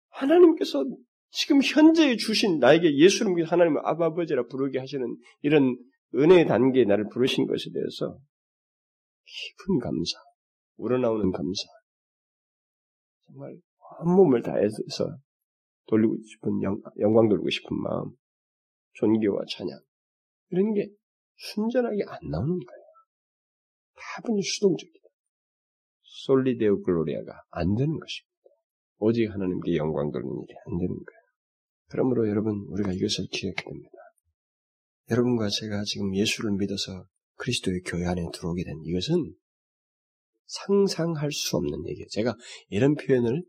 하나님께서 지금 현재 주신 나에게 예수를 믿는 하나님을 아버지라 부르게 하시는 이런 은혜의 단계에 나를 부르신 것에 대해서 깊은 감사, 우러나오는 감사, 정말 한 몸을 다해서 돌리고 싶은 영, 영광 돌리고 싶은 마음, 존귀와 찬양 이런 게 순전하게 안 나오는 거예요. 다분히 수동적이다. 솔리데오 글로리아가 안 되는 것입니다. 오직 하나님께 영광 돌리는 일이 안 되는 거예요. 그러므로 여러분 우리가 이것을 기억해야 됩니다. 여러분과 제가 지금 예수를 믿어서 그리스도의 교회 안에 들어오게 된 이것은 상상할 수 없는 얘기예요. 제가 이런 표현을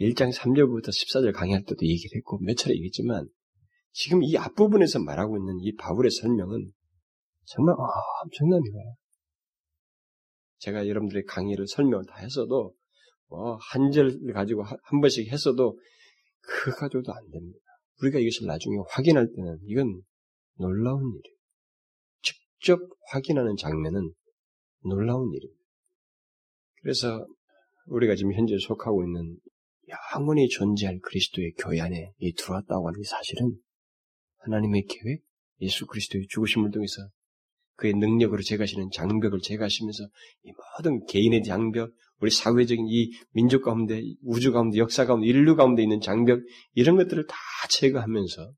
1장 3절부터 14절 강의할 때도 얘기를 했고 몇 차례 얘기했지만 지금 이 앞부분에서 말하고 있는 이 바울의 설명은 정말 아, 엄청난 거예요. 제가 여러분들의 강의를 설명을 다 했어도 뭐 한 절을 가지고 한 번씩 했어도 그 가지고도 안 됩니다. 우리가 이것을 나중에 확인할 때는 이건 놀라운 일이에요. 직접 확인하는 장면은 놀라운 일입니다. 그래서 우리가 지금 현재 속하고 있는 영원히 존재할 그리스도의 교회 안에 들어왔다고 하는 이 사실은 하나님의 계획, 예수 그리스도의 죽으심을 통해서 그의 능력으로 제가시는 장벽을 제거하시면서 이 모든 개인의 장벽, 우리 사회적인 이 민족 가운데, 우주 가운데, 역사 가운데, 인류 가운데 있는 장벽, 이런 것들을 다 제거하면서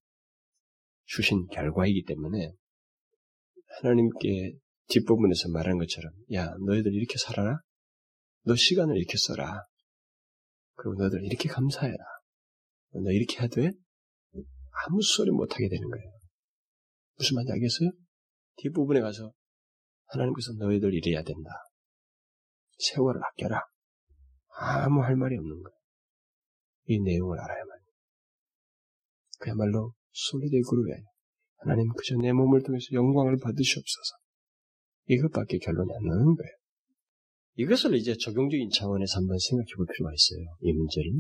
주신 결과이기 때문에 하나님께 뒷부분에서 말한 것처럼, 야, 너희들 이렇게 살아라? 너 시간을 이렇게 써라. 그리고 너희들 이렇게 감사해라. 너 이렇게 돼? 아무 소리 못하게 되는 거예요. 무슨 말인지 알겠어요? 뒷부분에 가서 하나님께서 너희들 이래야 된다. 세월을 아껴라. 아무 할 말이 없는 거예요. 이 내용을 알아야만. 그야말로 솔리데 그루에 하나님 그저 내 몸을 통해서 영광을 받으시옵소서. 이것밖에 결론이 안 나는 거예요. 이것을 이제 적용적인 차원에서 한번 생각해 볼 필요가 있어요. 이 문제를.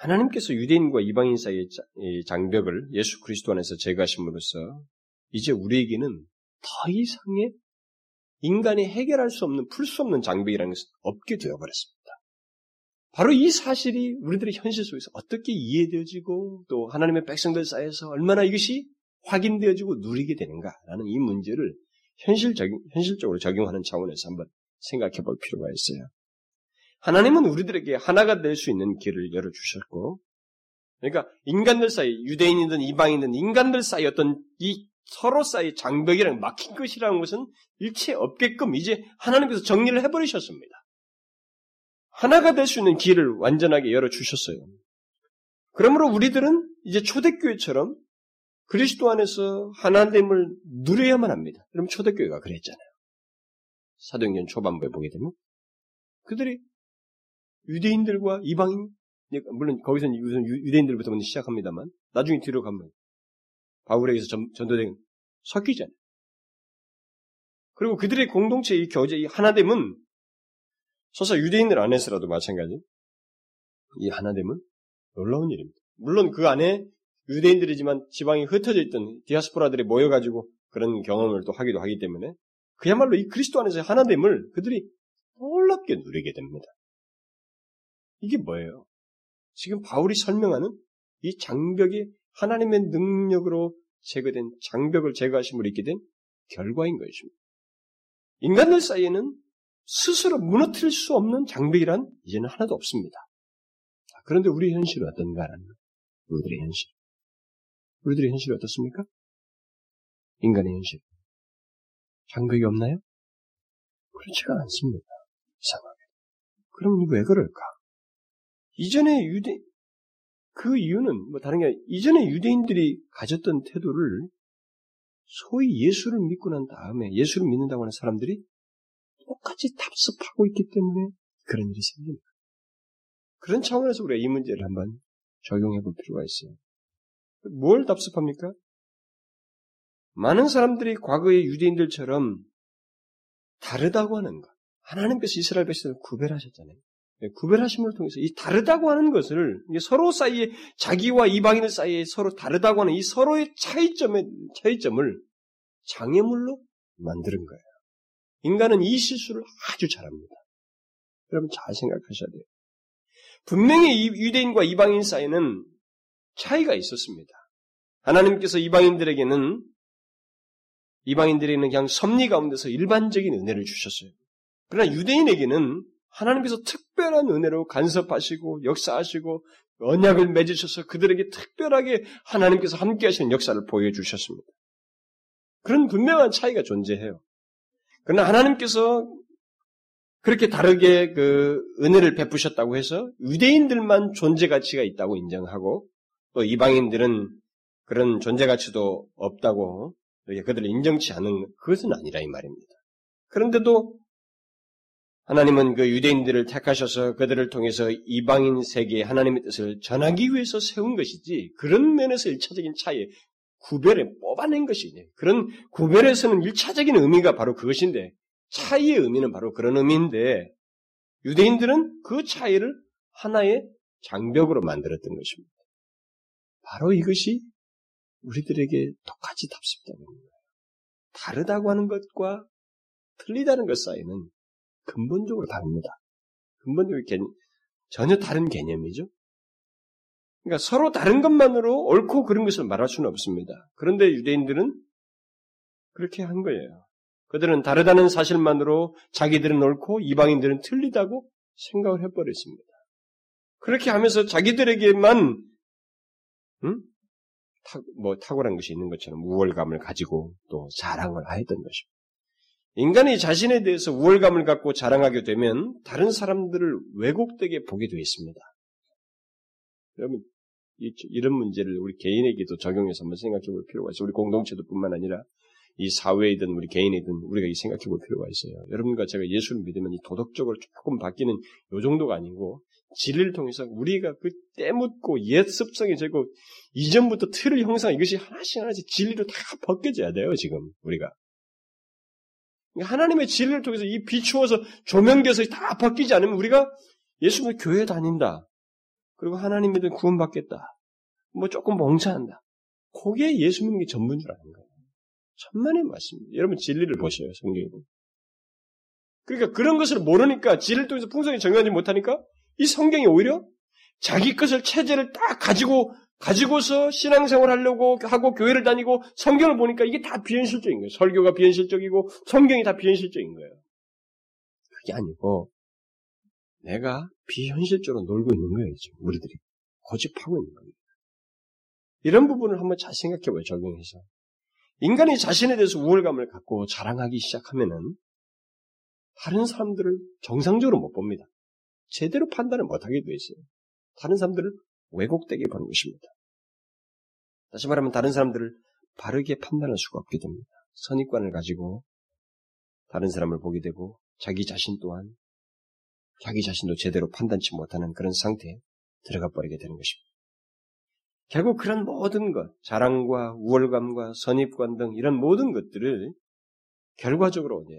하나님께서 유대인과 이방인 사이의 장벽을 예수 그리스도 안에서 제거하심으로써 이제 우리에게는 더 이상의 인간이 해결할 수 없는, 풀 수 없는 장벽이라는 것은 없게 되어버렸습니다. 바로 이 사실이 우리들의 현실 속에서 어떻게 이해되어지고 또 하나님의 백성들 사이에서 얼마나 이것이 확인되어지고 누리게 되는가라는 이 문제를 현실적, 현실적으로 적용하는 차원에서 한번 생각해 볼 필요가 있어요. 하나님은 우리들에게 하나가 될 수 있는 길을 열어주셨고, 그러니까 인간들 사이, 유대인이든 이방인이든 인간들 사이 어떤 이 서로 사이 장벽이랑 막힌 것이라는 것은 일체 없게끔 이제 하나님께서 정리를 해버리셨습니다. 하나가 될 수 있는 길을 완전하게 열어주셨어요. 그러므로 우리들은 이제 초대교회처럼 그리스도 안에서 하나님을 누려야만 합니다. 그럼 초대교회가 그랬잖아요. 사도행전 초반부에 보게 되면 그들이 유대인들과 이방인 물론 거기서는 유대인들부터 먼저 시작합니다만 나중에 뒤로 가면 바울에게서 전, 전도된 섞이잖아요. 그리고 그들의 공동체 이 교제 이 하나됨은 서서 유대인들 안에서라도 마찬가지. 이 하나됨은 놀라운 일입니다. 물론 그 안에 유대인들이지만 지방이 흩어져 있던 디아스포라들이 모여가지고 그런 경험을 또 하기도 하기 때문에 그야말로 이 그리스도 안에서 하나됨을 그들이 놀랍게 누리게 됩니다. 이게 뭐예요? 지금 바울이 설명하는 이 장벽이 하나님의 능력으로 제거된 장벽을 제거하심으로 있게 된 결과인 것입니다. 인간들 사이에는 스스로 무너뜨릴 수 없는 장벽이란 이제는 하나도 없습니다. 그런데 우리 현실은 어떤가라는 우리들의 현실. 우리들의 현실이 어떻습니까? 인간의 현실. 장벽이 없나요? 그렇지가 않습니다. 이상하게. 그럼 왜 그럴까? 이전에 유대, 그 이유는 뭐 다른 게 아니라 이전에 유대인들이 가졌던 태도를 소위 예수를 믿고 난 다음에 예수를 믿는다고 하는 사람들이 똑같이 답습하고 있기 때문에 그런 일이 생깁니다. 그런 차원에서 우리가 이 문제를 한번 적용해 볼 필요가 있어요. 뭘 답습합니까? 많은 사람들이 과거의 유대인들처럼 다르다고 하는 것. 하나님께서 이스라엘 백성을 구별하셨잖아요. 네, 구별하심을 통해서 이 다르다고 하는 것을 서로 사이에 자기와 이방인들 사이에 서로 다르다고 하는 이 서로의 차이점의 차이점을 장애물로 만드는 거예요. 인간은 이 실수를 아주 잘합니다. 여러분 잘 생각하셔야 돼요. 분명히 유대인과 이방인 사이에는 차이가 있었습니다. 하나님께서 이방인들에게는 이방인들에게는 그냥 섭리 가운데서 일반적인 은혜를 주셨어요. 그러나 유대인에게는 하나님께서 특별한 은혜로 간섭하시고 역사하시고 언약을 맺으셔서 그들에게 특별하게 하나님께서 함께 하시는 역사를 보여주셨습니다. 그런 분명한 차이가 존재해요. 그러나 하나님께서 그렇게 다르게 그 은혜를 베푸셨다고 해서 유대인들만 존재 가치가 있다고 인정하고 또 이방인들은 그런 존재 가치도 없다고 그들을 인정치 않은 그것은 아니라 이 말입니다. 그런데도 하나님은 그 유대인들을 택하셔서 그들을 통해서 이방인 세계에 하나님의 뜻을 전하기 위해서 세운 것이지 그런 면에서 일차적인 차이 구별에 뽑아낸 것이니 그런 구별에서는 일차적인 의미가 바로 그것인데 차이의 의미는 바로 그런 의미인데 유대인들은 그 차이를 하나의 장벽으로 만들었던 것입니다. 바로 이것이 우리들에게 똑같이 답습되는 거예요. 다르다고 하는 것과 틀리다는 것 사이는 근본적으로 다릅니다. 근본적으로 개념, 전혀 다른 개념이죠. 그러니까 서로 다른 것만으로 옳고 그른 것을 말할 수는 없습니다. 그런데 유대인들은 그렇게 한 거예요. 그들은 다르다는 사실만으로 자기들은 옳고 이방인들은 틀리다고 생각을 해버렸습니다. 그렇게 하면서 자기들에게만 음? 타, 뭐 탁월한 것이 있는 것처럼 우월감을 가지고 또 자랑을 하였던 것입니다. 인간이 자신에 대해서 우월감을 갖고 자랑하게 되면 다른 사람들을 왜곡되게 보게 되어 있습니다. 여러분, 이런 문제를 우리 개인에게도 적용해서 한번 생각해 볼 필요가 있어요. 우리 공동체도 뿐만 아니라 이 사회이든 우리 개인이든 우리가 이 생각해 볼 필요가 있어요. 여러분과 제가 예수를 믿으면 이 도덕적으로 조금 바뀌는 요 정도가 아니고 진리를 통해서 우리가 그 때묻고 옛 습성이 되고 이전부터 틀을 형성 이것이 하나씩 하나씩 진리로 다 벗겨져야 돼요. 지금 우리가 하나님의 진리를 통해서 이 비추어서 조명돼서 다 벗기지 않으면 우리가 예수님 교회 다닌다. 그리고 하나님 믿음 구원받겠다. 뭐 조금 멍청한다. 그게 예수 믿는 게 전부인 줄 아는 거예요. 천만의 말씀입니다. 여러분 진리를 보셔요. 성경에 보면. 그러니까 그런 것을 모르니까 진리를 통해서 풍성히 정하지 못하니까 이 성경이 오히려 자기 것을 체제를 딱 가지고 가지고서 신앙생활 하려고 하고 교회를 다니고 성경을 보니까 이게 다 비현실적인 거예요. 설교가 비현실적이고 성경이 다 비현실적인 거예요. 그게 아니고 내가 비현실적으로 놀고 있는 거예요. 지금 우리들이 고집하고 있는 겁니다. 이런 부분을 한번 잘 생각해봐요. 적용해서 인간이 자신에 대해서 우월감을 갖고 자랑하기 시작하면은 다른 사람들을 정상적으로 못 봅니다. 제대로 판단을 못하게 돼 있어요. 다른 사람들을 왜곡되게 보는 것입니다. 다시 말하면 다른 사람들을 바르게 판단할 수가 없게 됩니다. 선입관을 가지고 다른 사람을 보게 되고 자기 자신 또한 자기 자신도 제대로 판단치 못하는 그런 상태에 들어가 버리게 되는 것입니다. 결국 그런 모든 것, 자랑과 우월감과 선입관 등 이런 모든 것들을 결과적으로 이제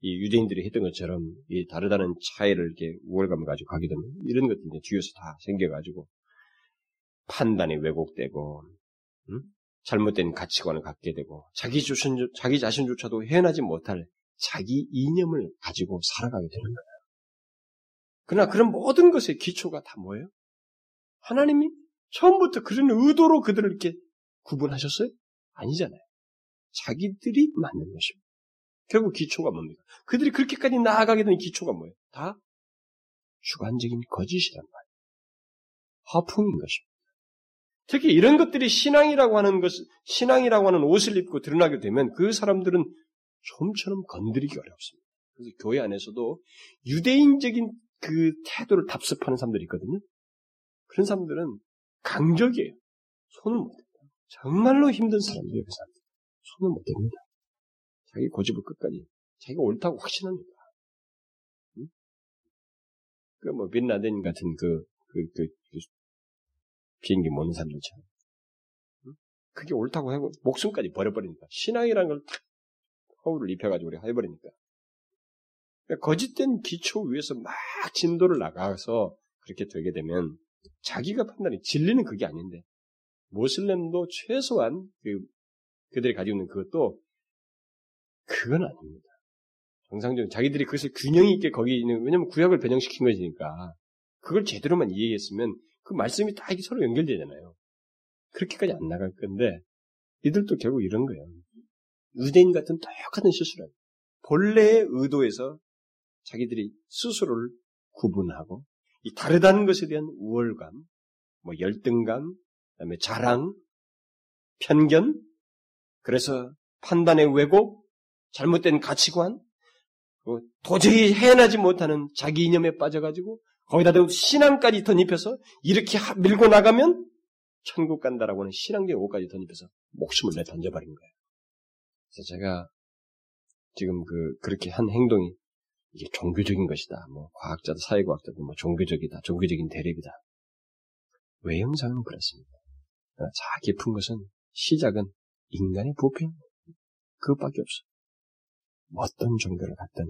이 유대인들이 했던 것처럼 이 다르다는 차이를 이렇게 우월감을 가지고 가게 되면 이런 것들이 이제 뒤에서 다 생겨가지고 판단이 왜곡되고 음? 잘못된 가치관을 갖게 되고 자기 자신 자기 자신조차도 헤어나지 못할 자기 이념을 가지고 살아가게 되는 거예요. 그러나 그런 모든 것의 기초가 다 뭐예요? 하나님이 처음부터 그런 의도로 그들을 이렇게 구분하셨어요? 아니잖아요. 자기들이 만든 것입니다. 결국 기초가 뭡니까? 그들이 그렇게까지 나아가게 된 기초가 뭐예요? 다 주관적인 거짓이란 말이에요. 허풍인 것입니다. 특히 이런 것들이 신앙이라고 하는 것, 신앙이라고 하는 옷을 입고 드러나게 되면 그 사람들은 좀처럼 건드리기 어렵습니다. 그래서 교회 안에서도 유대인적인 그 태도를 답습하는 사람들이 있거든요. 그런 사람들은 강적이에요. 손을 못 댑니다. 정말로 힘든 사람들이에요. 그 사람들. 손을 못 댑니다. 자기 고집을 끝까지 자기가 옳다고 확신합니다. 응? 그뭐 빈라덴 같은 그, 그, 그, 그 비행기 모는 사람들처럼 응? 그게 옳다고 하고 목숨까지 버려버리니까 신앙이라는 걸 탁 허울을 입혀가지고 우리 해버리니까 그러니까 거짓된 기초 위에서 막 진도를 나가서 그렇게 되게 되면 자기가 판단이 진리는 그게 아닌데 모슬렘도 최소한 그 그들이 가지고 있는 그것도 그건 아닙니다. 정상적인 자기들이 그것을 균형 있게 거기 있는 왜냐면 구약을 변형시킨 것이니까 그걸 제대로만 이해했으면 그 말씀이 다 이게 서로 연결되잖아요. 그렇게까지 안 나갈 건데 이들도 결국 이런 거예요. 유대인 같은 똑같은 실수를 본래의 의도에서 자기들이 스스로를 구분하고 이 다르다는 것에 대한 우월감, 뭐 열등감, 그다음에 자랑, 편견, 그래서 판단의 왜곡, 잘못된 가치관, 도저히 해내지 못하는 자기 이념에 빠져가지고 거기다 대고 신앙까지 덧입혀서 이렇게 밀고 나가면 천국 간다라고 하는 신앙적 오까지 덧입혀서 목숨을 내 던져버린 거예요. 그래서 제가 지금 그 그렇게 한 행동이 이게 종교적인 것이다. 뭐 과학자도 사회과학자도 뭐 종교적이다. 종교적인 대립이다. 외형상은 그렇습니다. 자 깊은 것은 시작은 인간의 부패 그것밖에 없어. 어떤 종교를 갖든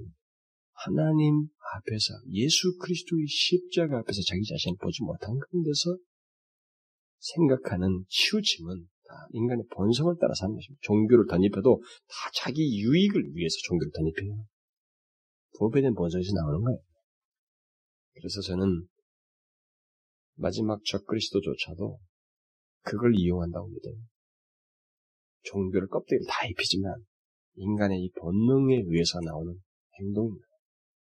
하나님 앞에서 예수 그리스도의 십자가 앞에서 자기 자신을 보지 못한 가운데서 생각하는 치우침은 다 인간의 본성을 따라 사는 것입니다. 종교를 덧입혀도 다 자기 유익을 위해서 종교를 덧입혀요. 부패된 본성에서 나오는 거예요. 그래서 저는 마지막 적그리스도조차도 그걸 이용한다고 믿어요. 종교를 껍데기를 다 입히지만 인간의 이 본능에 의해서 나오는 행동입니다.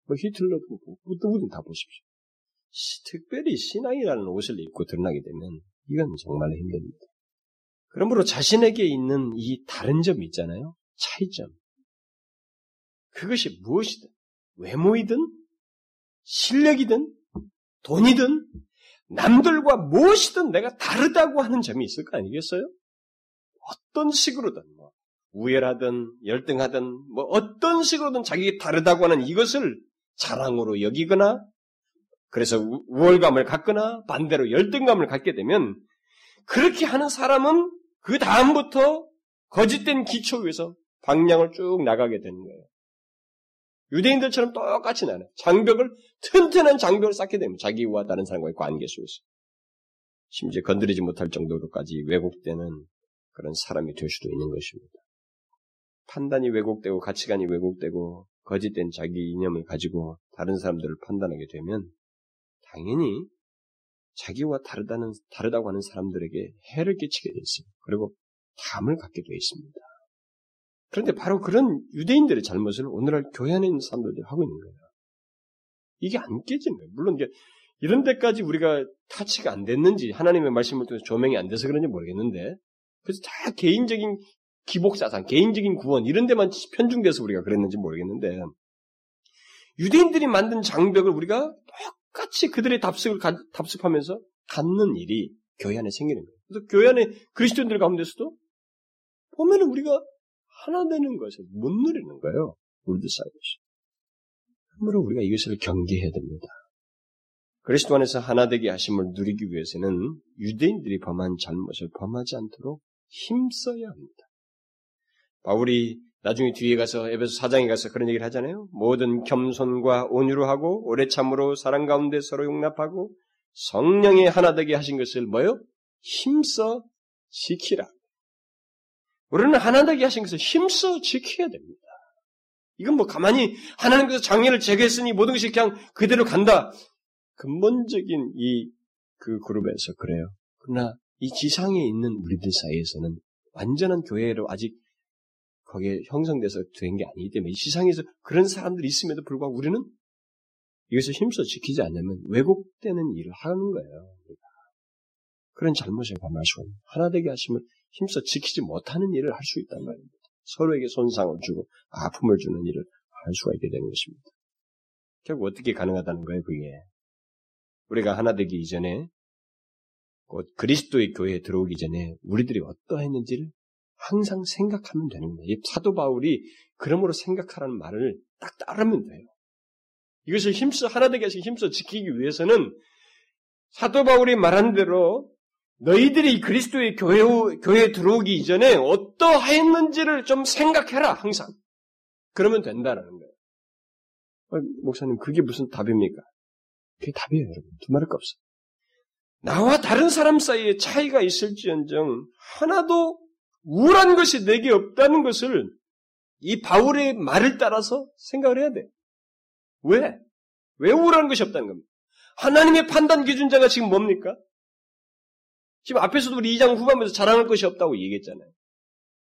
뭐 히틀러도 누구든 다 보십시오. 특별히 신앙이라는 옷을 입고 드러나게 되면 이건 정말 힘듭니다. 그러므로 자신에게 있는 이 다른 점 있잖아요. 차이점. 그것이 무엇이든 외모이든 실력이든 돈이든 남들과 무엇이든 내가 다르다고 하는 점이 있을 거 아니겠어요? 어떤 식으로든 뭐 우열하든 열등하든 뭐 어떤 식으로든 자기가 다르다고 하는 이것을 자랑으로 여기거나 그래서 우월감을 갖거나 반대로 열등감을 갖게 되면 그렇게 하는 사람은 그 다음부터 거짓된 기초 위에서 방향을 쭉 나가게 되는 거예요. 유대인들처럼 똑같이 나는 장벽을 튼튼한 장벽을 쌓게 되면 자기와 다른 사람과의 관계 속에서 심지어 건드리지 못할 정도로까지 왜곡되는 그런 사람이 될 수도 있는 것입니다. 판단이 왜곡되고 가치관이 왜곡되고 거짓된 자기 이념을 가지고 다른 사람들을 판단하게 되면 당연히 자기와 다르다는 다르다고 하는 사람들에게 해를 끼치게 되어 있습니다. 그리고 담을 갖게 되어 있습니다. 그런데 바로 그런 유대인들의 잘못을 오늘날 교회 안에 있는 사람들이 하고 있는 거예요. 이게 안 깨지는 거예요. 물론 이제 이런 데까지 우리가 타치가 안 됐는지 하나님의 말씀을 통해서 조명이 안 돼서 그런지 모르겠는데 그래서 다 개인적인 기복사상, 개인적인 구원 이런 데만 편중돼서 우리가 그랬는지 모르겠는데 유대인들이 만든 장벽을 우리가 똑같이 그들의 답습을 답습하면서 갖는 일이 교회 안에 생기는 거예요. 그래서 교회 안에 그리스도인들 가운데서도 보면은 우리가 하나 되는 것을 못 누리는 거예요. 우리들 사이에서. 그러므로 우리가 이것을 경계해야 됩니다. 그리스도 안에서 하나 되게 하심을 누리기 위해서는 유대인들이 범한 잘못을 범하지 않도록 힘써야 합니다. 바울이 나중에 뒤에 가서 에베소 사장에 가서 그런 얘기를 하잖아요. 모든 겸손과 온유로 하고 오래 참으로 사랑 가운데 서로 용납하고 성령의 하나 되게 하신 것을 뭐요? 힘써 지키라. 우리는 하나 되게 하신 것을 힘써 지켜야 됩니다. 이건 뭐 가만히 하나님께서 장애를 제거했으니 모든 것이 그냥 그대로 간다. 근본적인 이 그 그룹에서 그래요. 그러나 이 지상에 있는 우리들 사이에서는 완전한 교회로 아직 거기에 형성돼서 된 게 아니기 때문에 이 지상에서 그런 사람들이 있음에도 불구하고 우리는 이것을 힘써 지키지 않으면 왜곡되는 일을 하는 거예요. 그런 잘못을 범하시고 하나 되게 하시면 힘써 지키지 못하는 일을 할 수 있단 말입니다. 서로에게 손상을 주고 아픔을 주는 일을 할 수가 있게 되는 것입니다. 결국 어떻게 가능하다는 거예요, 그게. 우리가 하나 되기 이전에, 곧 그리스도의 교회에 들어오기 전에 우리들이 어떠했는지를 항상 생각하면 되는 거예요. 이 사도 바울이 그러므로 생각하라는 말을 딱 따르면 돼요. 이것을 힘써, 하나 되게 하시 힘써 지키기 위해서는 사도 바울이 말한 대로 너희들이 그리스도의 교회, 교회에 들어오기 이전에 어떠했는지를 좀 생각해라, 항상. 그러면 된다라는 거예요. 어, 목사님, 그게 무슨 답입니까? 그게 답이에요, 여러분. 두말할 거 없어. 나와 다른 사람 사이에 차이가 있을지언정 하나도 우울한 것이 내게 없다는 것을 이 바울의 말을 따라서 생각을 해야 돼. 왜? 왜 우울한 것이 없다는 겁니까? 하나님의 판단 기준자가 지금 뭡니까? 지금 앞에서도 우리 2장 후반부에서 자랑할 것이 없다고 얘기했잖아요.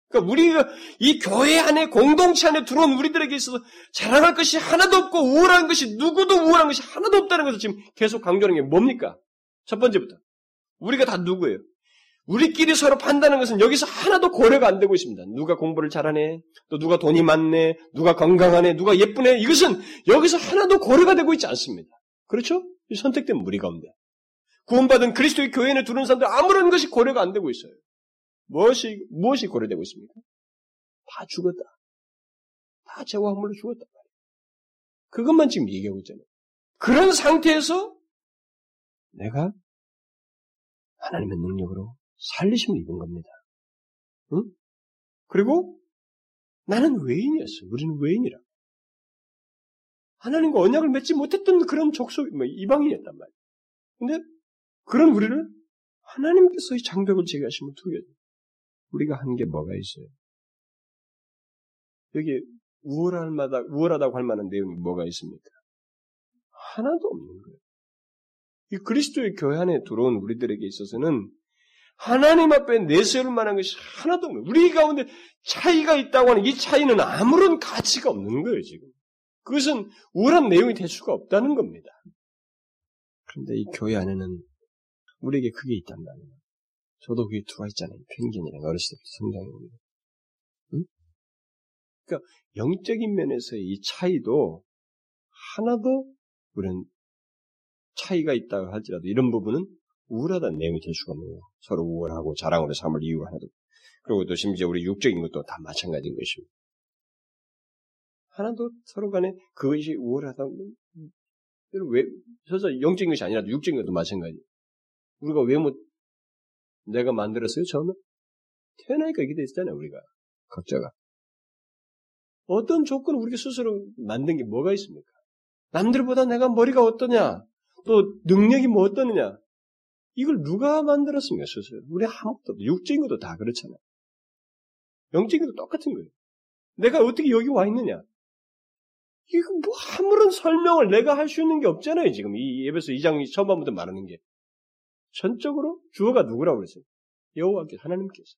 그러니까 우리가 이 교회 안에 공동체 안에 들어온 우리들에게 있어서 자랑할 것이 하나도 없고 우울한 것이 누구도 우울한 것이 하나도 없다는 것을 지금 계속 강조하는 게 뭡니까? 첫 번째부터 우리가 다 누구예요? 우리끼리 서로 판단하는 것은 여기서 하나도 고려가 안 되고 있습니다. 누가 공부를 잘하네, 또 누가 돈이 많네, 누가 건강하네, 누가 예쁘네. 이것은 여기서 하나도 고려가 되고 있지 않습니다. 그렇죠? 선택된 무리 가운데. 구원받은 그리스도의 교회에 들어온 사람들 아무런 것이 고려가 안 되고 있어요. 무엇이, 무엇이 고려되고 있습니까? 다 죽었다. 다 죄와 함물로 죽었다. 그것만 지금 얘기하고 있잖아요. 그런 상태에서 내가 하나님의 능력으로 살리심을 입은 겁니다. 응? 그리고 나는 외인이었어. 우리는 외인이라. 하나님과 언약을 맺지 못했던 그런 족속, 뭐, 이방인이었단 말이야. 근데 그런 우리를 하나님께서 이 장벽을 제거하시면 두게 우리가 한 게 뭐가 있어요? 여기 우월할 마다, 우월하다고 할 만한 내용이 뭐가 있습니까? 하나도 없는 거예요. 이 그리스도의 교회 안에 들어온 우리들에게 있어서는 하나님 앞에 내세울 만한 것이 하나도 없는 우리 가운데 차이가 있다고 하는 이 차이는 아무런 가치가 없는 거예요, 지금. 그것은 우월한 내용이 될 수가 없다는 겁니다. 그런데 이 교회 안에는 우리에게 그게 있단 말이에요. 저도 그게 들어와 있잖아요. 편견이랑 어렸을 때부터 성장해 응? 그러니까 영적인 면에서의 이 차이도 하나도 우리는 차이가 있다고 할지라도 이런 부분은 우울하다는 내용이 될 수가 없네요. 서로 우월하고 자랑으로 삼을 이유가 하나도. 그리고 또 심지어 우리 육적인 것도 다 마찬가지인 것입니다. 하나도 서로 간에 그것이 우월하다고 왜 서서 영적인 것이 아니라 육적인 것도 마찬가지. 우리가 왜 못 내가 만들었어요 처음에 태어나니까 이게 됐잖아요 우리가 각자가 어떤 조건을 우리가 스스로 만든 게 뭐가 있습니까? 남들보다 내가 머리가 어떠냐 또 능력이 뭐 어떠느냐 이걸 누가 만들었습니까 스스로 우리 아무것도 육적인 것도 다 그렇잖아요. 영적인 것도 똑같은 거예요. 내가 어떻게 여기 와 있느냐 이거 뭐 아무런 설명을 내가 할 수 있는 게 없잖아요, 지금. 이 예배서 2장 처음부터 말하는 게. 전적으로 주어가 누구라고 그랬어요? 여호와께서 하나님께서.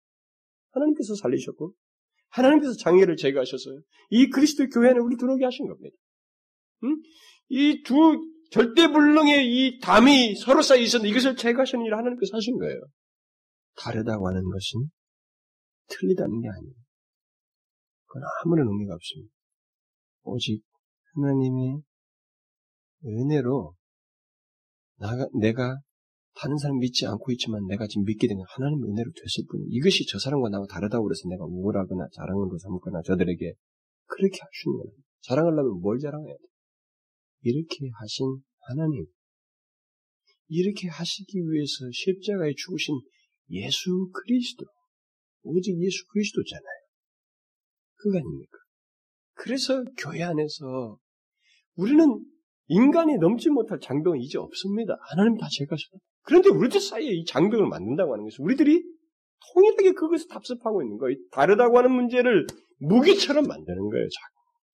하나님께서 살리셨고 하나님께서 장애를 제거하셨어요. 이 그리스도 교회 안에 우리 들어오게 하신 겁니다. 응? 이두 절대불능의 이 담이 서로 사이에 있었는데 이것을 제거하시는 일을 하나님께서 하신 거예요. 다르다고 하는 것은 틀리다는 게 아니에요. 그건 아무런 의미가 없습니다. 오직 하나님의 은혜로 나가, 내가 다른 사람 믿지 않고 있지만 내가 지금 믿게 되는 하나님의 은혜로 됐을 뿐 이것이 저 사람과 나와 다르다고 그래서 내가 우월하거나 자랑으로 삼거나 저들에게 그렇게 있는 거예요. 자랑하려면 뭘 자랑해야 돼? 이렇게 하신 하나님 이렇게 하시기 위해서 십자가에 죽으신 예수 그리스도 오직 예수 그리스도잖아요. 그거 아닙니까? 그래서 교회 안에서 우리는 인간이 넘지 못할 장벽은 이제 없습니다. 하나님 다 제거하셨다. 그런데 우리들 사이에 이 장벽을 만든다고 하는 것은 우리들이 통일하게 그것을 답습하고 있는 거예요. 다르다고 하는 문제를 무기처럼 만드는 거예요.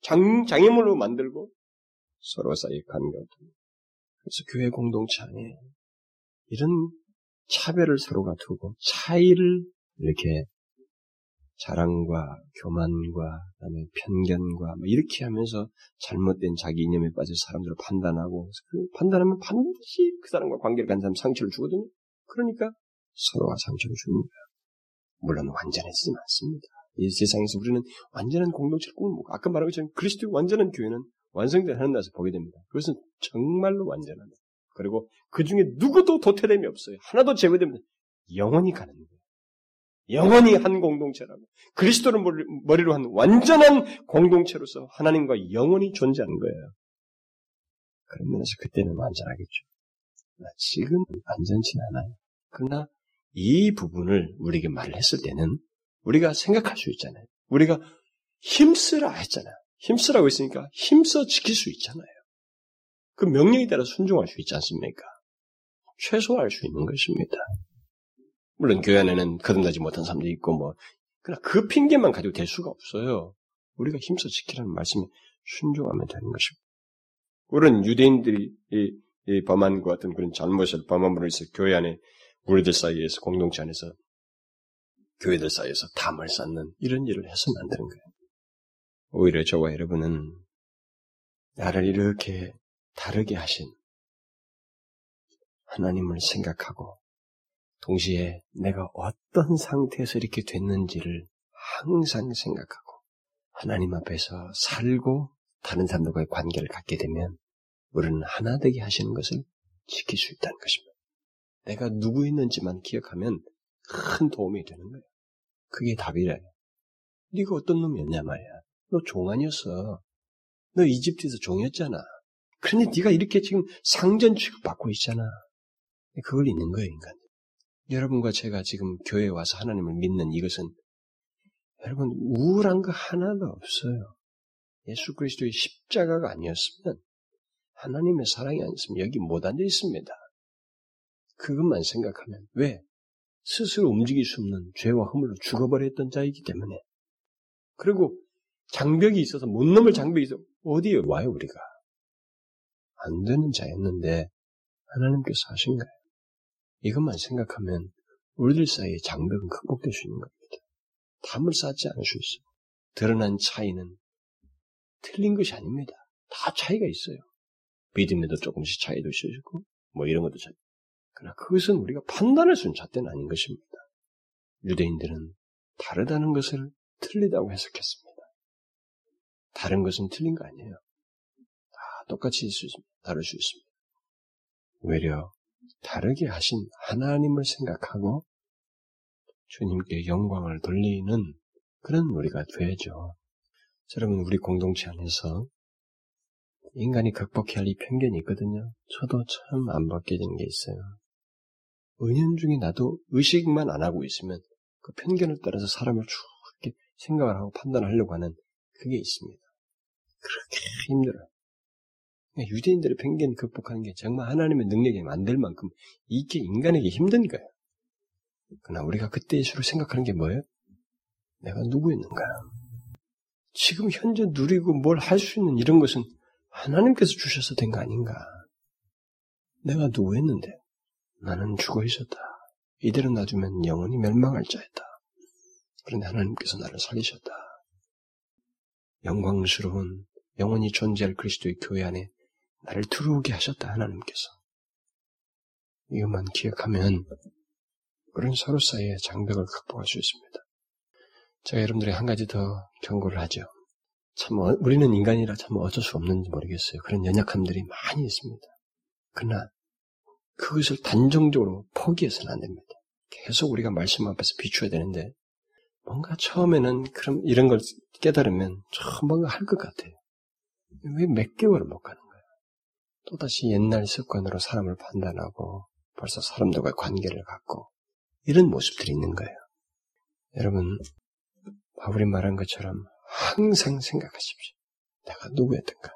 장, 장애물로 만들고 서로 사이에 간과 그래서 교회 공동체 안에 이런 차별을 서로가 두고 차이를 이렇게 자랑과 교만과 그다음에 편견과 뭐 이렇게 하면서 잘못된 자기 이념에 빠져 사람들을 판단하고 그 판단하면 반드시 그 사람과 관계를 간 사람 상처를 주거든요. 그러니까 서로가 상처를 거야. 물론 완전해지진 않습니다. 이 세상에서 우리는 완전한 공동체를 꼭 아까 말한 것처럼 그리스도의 완전한 교회는 완성된 하는 날에서 보게 됩니다. 그것은 정말로 완전하다. 그리고 그 중에 누구도 도태됨이 없어요. 하나도 제외됩니다. 영원히 가는 거예요. 영원히 한 공동체라고. 그리스도를 머리로 한 완전한 공동체로서 하나님과 영원히 존재하는 거예요. 그런 면에서 그때는 완전하겠죠. 지금 완전치 않아요. 그러나 이 부분을 우리에게 말을 했을 때는 우리가 생각할 수 있잖아요. 우리가 힘쓰라 했잖아요. 힘쓰라고 했으니까 힘써 지킬 수 있잖아요. 그 명령에 따라 순종할 수 있지 않습니까? 최소화할 수 있는 것입니다. 물론 교회 안에는 거듭나지 못한 사람도 있고 뭐 그러나 그 핑계만 가지고 될 수가 없어요. 우리가 힘써 지키라는 말씀에 순종하면 되는 것입니다. 우리는 유대인들이 이, 이 범한 것 같은 그런 잘못을 범함으로 해서 교회 안에 우리들 사이에서 공동체 안에서 교회들 사이에서 담을 쌓는 이런 일을 해서는 안 되는 거예요. 오히려 저와 여러분은 나를 이렇게 다르게 하신 하나님을 생각하고 동시에 내가 어떤 상태에서 이렇게 됐는지를 항상 생각하고 하나님 앞에서 살고 다른 사람들과의 관계를 갖게 되면 우리는 하나 되게 하시는 것을 지킬 수 있다는 것입니다. 내가 누구있는지만 기억하면 큰 도움이 되는 거예요. 그게 답이래요. 네가 어떤 놈이었냐 말이야. 너 종 아니었어. 너 이집트에서 종이었잖아. 그런데 네가 이렇게 지금 상전 취급 받고 있잖아. 그걸 잊는 거예요, 인간. 여러분과 제가 지금 교회에 와서 하나님을 믿는 이것은 여러분 우울한 거 하나도 없어요. 예수 그리스도의 십자가가 아니었으면 하나님의 사랑이 아니었으면 여기 못 앉아 있습니다. 그것만 생각하면 왜? 스스로 움직일 수 없는 죄와 허물로 죽어버렸던 자이기 때문에 그리고 장벽이 있어서 못 넘을 장벽이 있어 어디에 와요 우리가 안 되는 자였는데 하나님께서 하신 거예요. 이것만 생각하면 우리들 사이의 장벽은 극복될 수 있는 겁니다. 담을 쌓지 않을 수 있어요. 드러난 차이는 틀린 것이 아닙니다. 다 차이가 있어요. 믿음에도 조금씩 차이도 있어지고, 뭐 이런 것도 차이. 그러나 그것은 우리가 판단할 수 있는 잣대는 아닌 것입니다. 유대인들은 다르다는 것을 틀리다고 해석했습니다. 다른 것은 틀린 거 아니에요. 다 똑같이 수. 다를 수 있습니다. 오히려 다르게 하신 하나님을 생각하고 주님께 영광을 돌리는 그런 우리가 되죠. 여러분, 우리 공동체 안에서 인간이 극복해야 할 이 편견이 있거든요. 저도 참안 바뀌어지는 게 있어요. 은연중에 나도 의식만 안 하고 있으면 그 편견을 따라서 사람을 쭉 이렇게 생각을 하고 판단하려고 하는 그게 있습니다. 그렇게 힘들어요. 유대인들의 편견 극복하는 게 정말 하나님의 능력이 만들 만큼 이게 인간에게 힘든 거예요. 그러나 우리가 그때 예수를 생각하는 게 뭐예요? 내가 누구였는가? 지금 현재 누리고 뭘 할 수 있는 이런 것은 하나님께서 주셔서 된 거 아닌가? 내가 누구였는데? 나는 죽어 있었다. 이대로 놔두면 영원히 멸망할 자였다. 그런데 하나님께서 나를 살리셨다. 영광스러운 영원히 존재할 그리스도의 교회 안에 나를 들어오게 하셨다. 하나님께서. 이것만 기억하면 우리는 서로 사이의 장벽을 극복할 수 있습니다. 제가 여러분들이 한 가지 더 경고를 하죠. 참 어, 우리는 인간이라 참 어쩔 수 없는지 모르겠어요. 그런 연약함들이 많이 있습니다. 그러나 그것을 단정적으로 포기해서는 안 됩니다. 계속 우리가 말씀 앞에서 비추어야 되는데 뭔가 처음에는 그럼 이런 걸 깨달으면 좀 뭔가 할 것 같아요. 왜 몇 개월을 못 가는 거예요? 또다시 옛날 습관으로 사람을 판단하고 벌써 사람들과 관계를 갖고 이런 모습들이 있는 거예요. 여러분, 바울이 말한 것처럼 항상 생각하십시오. 내가 누구였던가.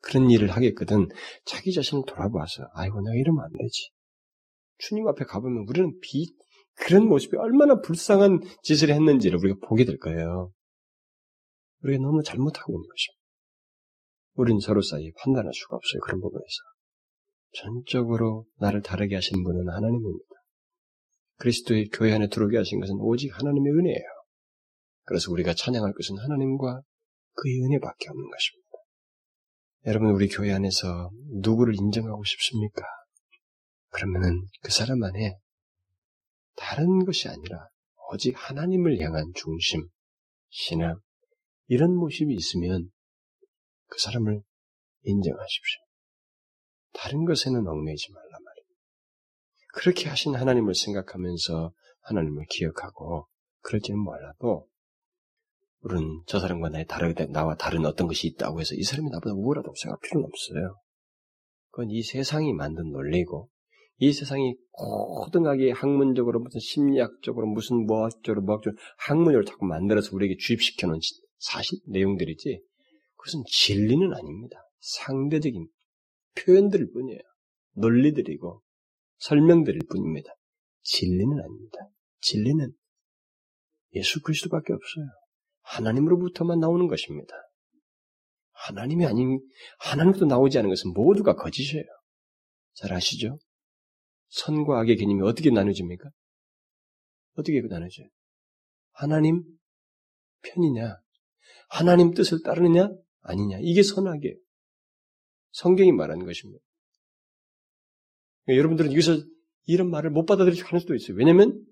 그런 일을 하겠거든 자기 자신을 돌아봐서 아이고 내가 이러면 안 되지. 주님 앞에 가보면 우리는 비 그런 모습이 얼마나 불쌍한 짓을 했는지를 우리가 보게 될 거예요. 우리가 너무 잘못하고 있는 것입니다. 우린 서로 사이에 판단할 수가 없어요. 그런 부분에서. 전적으로 나를 다르게 하신 분은 하나님입니다. 그리스도의 교회 안에 들어오게 하신 것은 오직 하나님의 은혜예요. 그래서 우리가 찬양할 것은 하나님과 그의 은혜밖에 없는 것입니다. 여러분, 우리 교회 안에서 누구를 인정하고 싶습니까? 그러면은 그 사람 안에 다른 것이 아니라 오직 하나님을 향한 중심, 신앙, 이런 모습이 있으면 그 사람을 인정하십시오. 다른 것에는 얽매이지 말라 말입니다. 그렇게 하신 하나님을 생각하면서 하나님을 기억하고 그럴지는 몰라도 우리는 저 사람과 나의 다르게 나와 다른 어떤 것이 있다고 해서 이 사람이 나보다 우월하다고 생각할 필요는 없어요. 그건 이 세상이 만든 논리고 이 세상이 고등하게 학문적으로 무슨 심리학적으로 무슨 뭐학적으로 뭐학적으로 학문을 자꾸 만들어서 우리에게 주입시켜 놓은 사실 내용들이지 그것은 진리는 아닙니다. 상대적인 표현들일 뿐이에요. 논리들이고 설명들일 뿐입니다. 진리는 아닙니다. 진리는 예수 그리스도밖에 없어요. 하나님으로부터만 나오는 것입니다. 하나님이 아닌, 하나님도 나오지 않은 것은 모두가 거짓이에요. 잘 아시죠? 선과 악의 개념이 어떻게 나눠집니까? 어떻게 나눠져요? 하나님 편이냐? 하나님 뜻을 따르느냐? 아니냐? 이게 선악이에요. 성경이 말하는 것입니다. 그러니까 여러분들은 여기서 이런 말을 못 않을 수도 있어요. 왜냐하면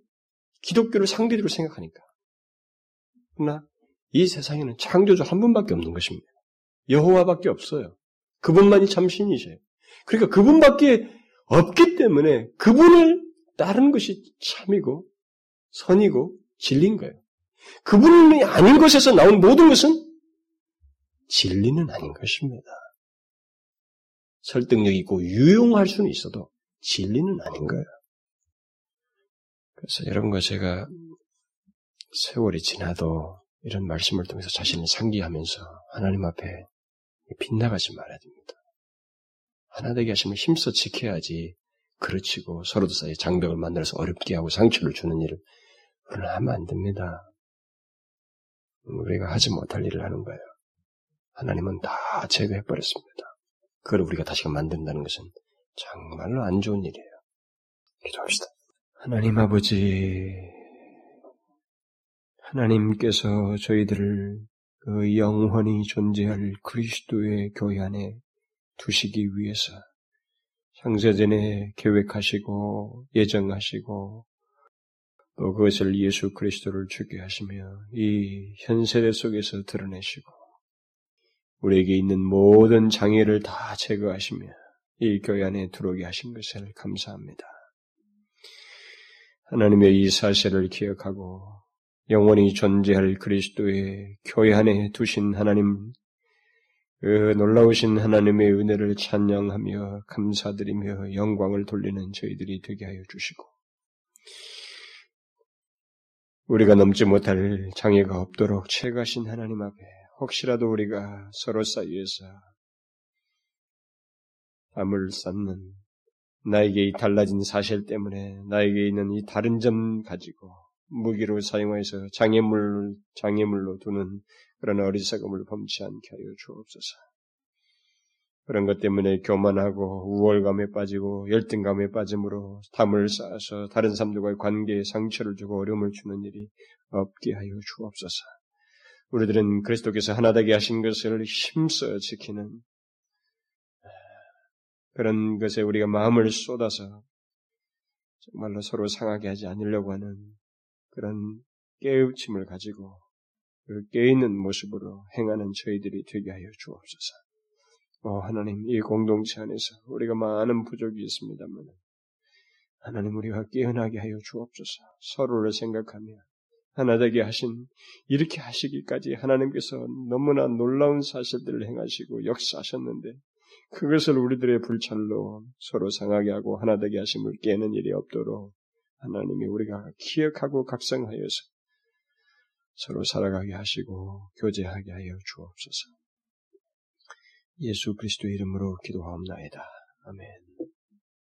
기독교를 상대적으로 생각하니까. 그러나 이 세상에는 창조주 한 분밖에 없는 것입니다. 여호와밖에 없어요. 그분만이 참 신이세요. 그러니까 그분밖에 없기 때문에 그분을 따르는 것이 참이고 선이고 진리인 거예요. 그분이 아닌 것에서 나온 모든 것은 진리는 아닌 것입니다. 설득력 있고 유용할 수는 있어도 진리는 아닌 거예요. 그래서 여러분과 제가 세월이 지나도 이런 말씀을 통해서 자신을 상기하면서 하나님 앞에 빗나가지 말아야 됩니다. 하나 되게 하시면 힘써 지켜야지 그르치고 서로도 사이 장벽을 만들어서 어렵게 하고 상처를 주는 일을 하면 안 됩니다. 우리가 하지 못할 일을 하는 거예요. 하나님은 다 제거해 버렸습니다. 그걸 우리가 다시금 만든다는 것은 정말로 안 좋은 일이에요. 기도합시다. 하나님 아버지, 하나님께서 저희들을 그 영원히 존재할 그리스도의 교회 안에 두시기 위해서 창세전에 계획하시고 예정하시고 또 그것을 예수 그리스도를 주게 하시며 이 현세대 속에서 드러내시고 우리에게 있는 모든 장애를 다 제거하시며 이 교회 안에 들어오게 하신 것을 감사합니다. 하나님의 이 사실을 기억하고 영원히 존재할 그리스도의 교회 안에 두신 하나님, 그 놀라우신 하나님의 은혜를 찬양하며 감사드리며 영광을 돌리는 저희들이 되게 하여 주시고, 우리가 넘지 못할 장애가 없도록 채가신 하나님 앞에 혹시라도 우리가 서로 사이에서 담을 쌓는 나에게 이 달라진 사실 때문에 나에게 있는 이 다른 점 가지고 무기로 사용해서 장애물, 장애물로 두는 그런 어리석음을 범치 않게 하여 주옵소서. 그런 것 때문에 교만하고 우월감에 빠지고 열등감에 빠짐으로 담을 쌓아서 다른 사람들과의 관계에 상처를 주고 어려움을 주는 일이 없게 하여 주옵소서. 우리들은 그리스도께서 하나 되게 하신 것을 힘써 지키는 그런 것에 우리가 마음을 쏟아서 정말로 서로 상하게 하지 않으려고 하는 그런 깨우침을 가지고 그 깨있는 모습으로 행하는 저희들이 되게 하여 주옵소서. 어, 하나님, 이 공동체 안에서 우리가 많은 부족이 있습니다만, 하나님 우리가 깨어나게 하여 주옵소서. 서로를 생각하며 하나 되게 하신 이렇게 하시기까지 하나님께서 너무나 놀라운 사실들을 행하시고 역사하셨는데 그것을 우리들의 불찰로 서로 상하게 하고 하나 되게 하심을 깨는 일이 없도록 하나님이 우리가 기억하고 각성하여서 서로 살아가게 하시고 교제하게 하여 주옵소서. 예수 그리스도 이름으로 기도하옵나이다. 아멘.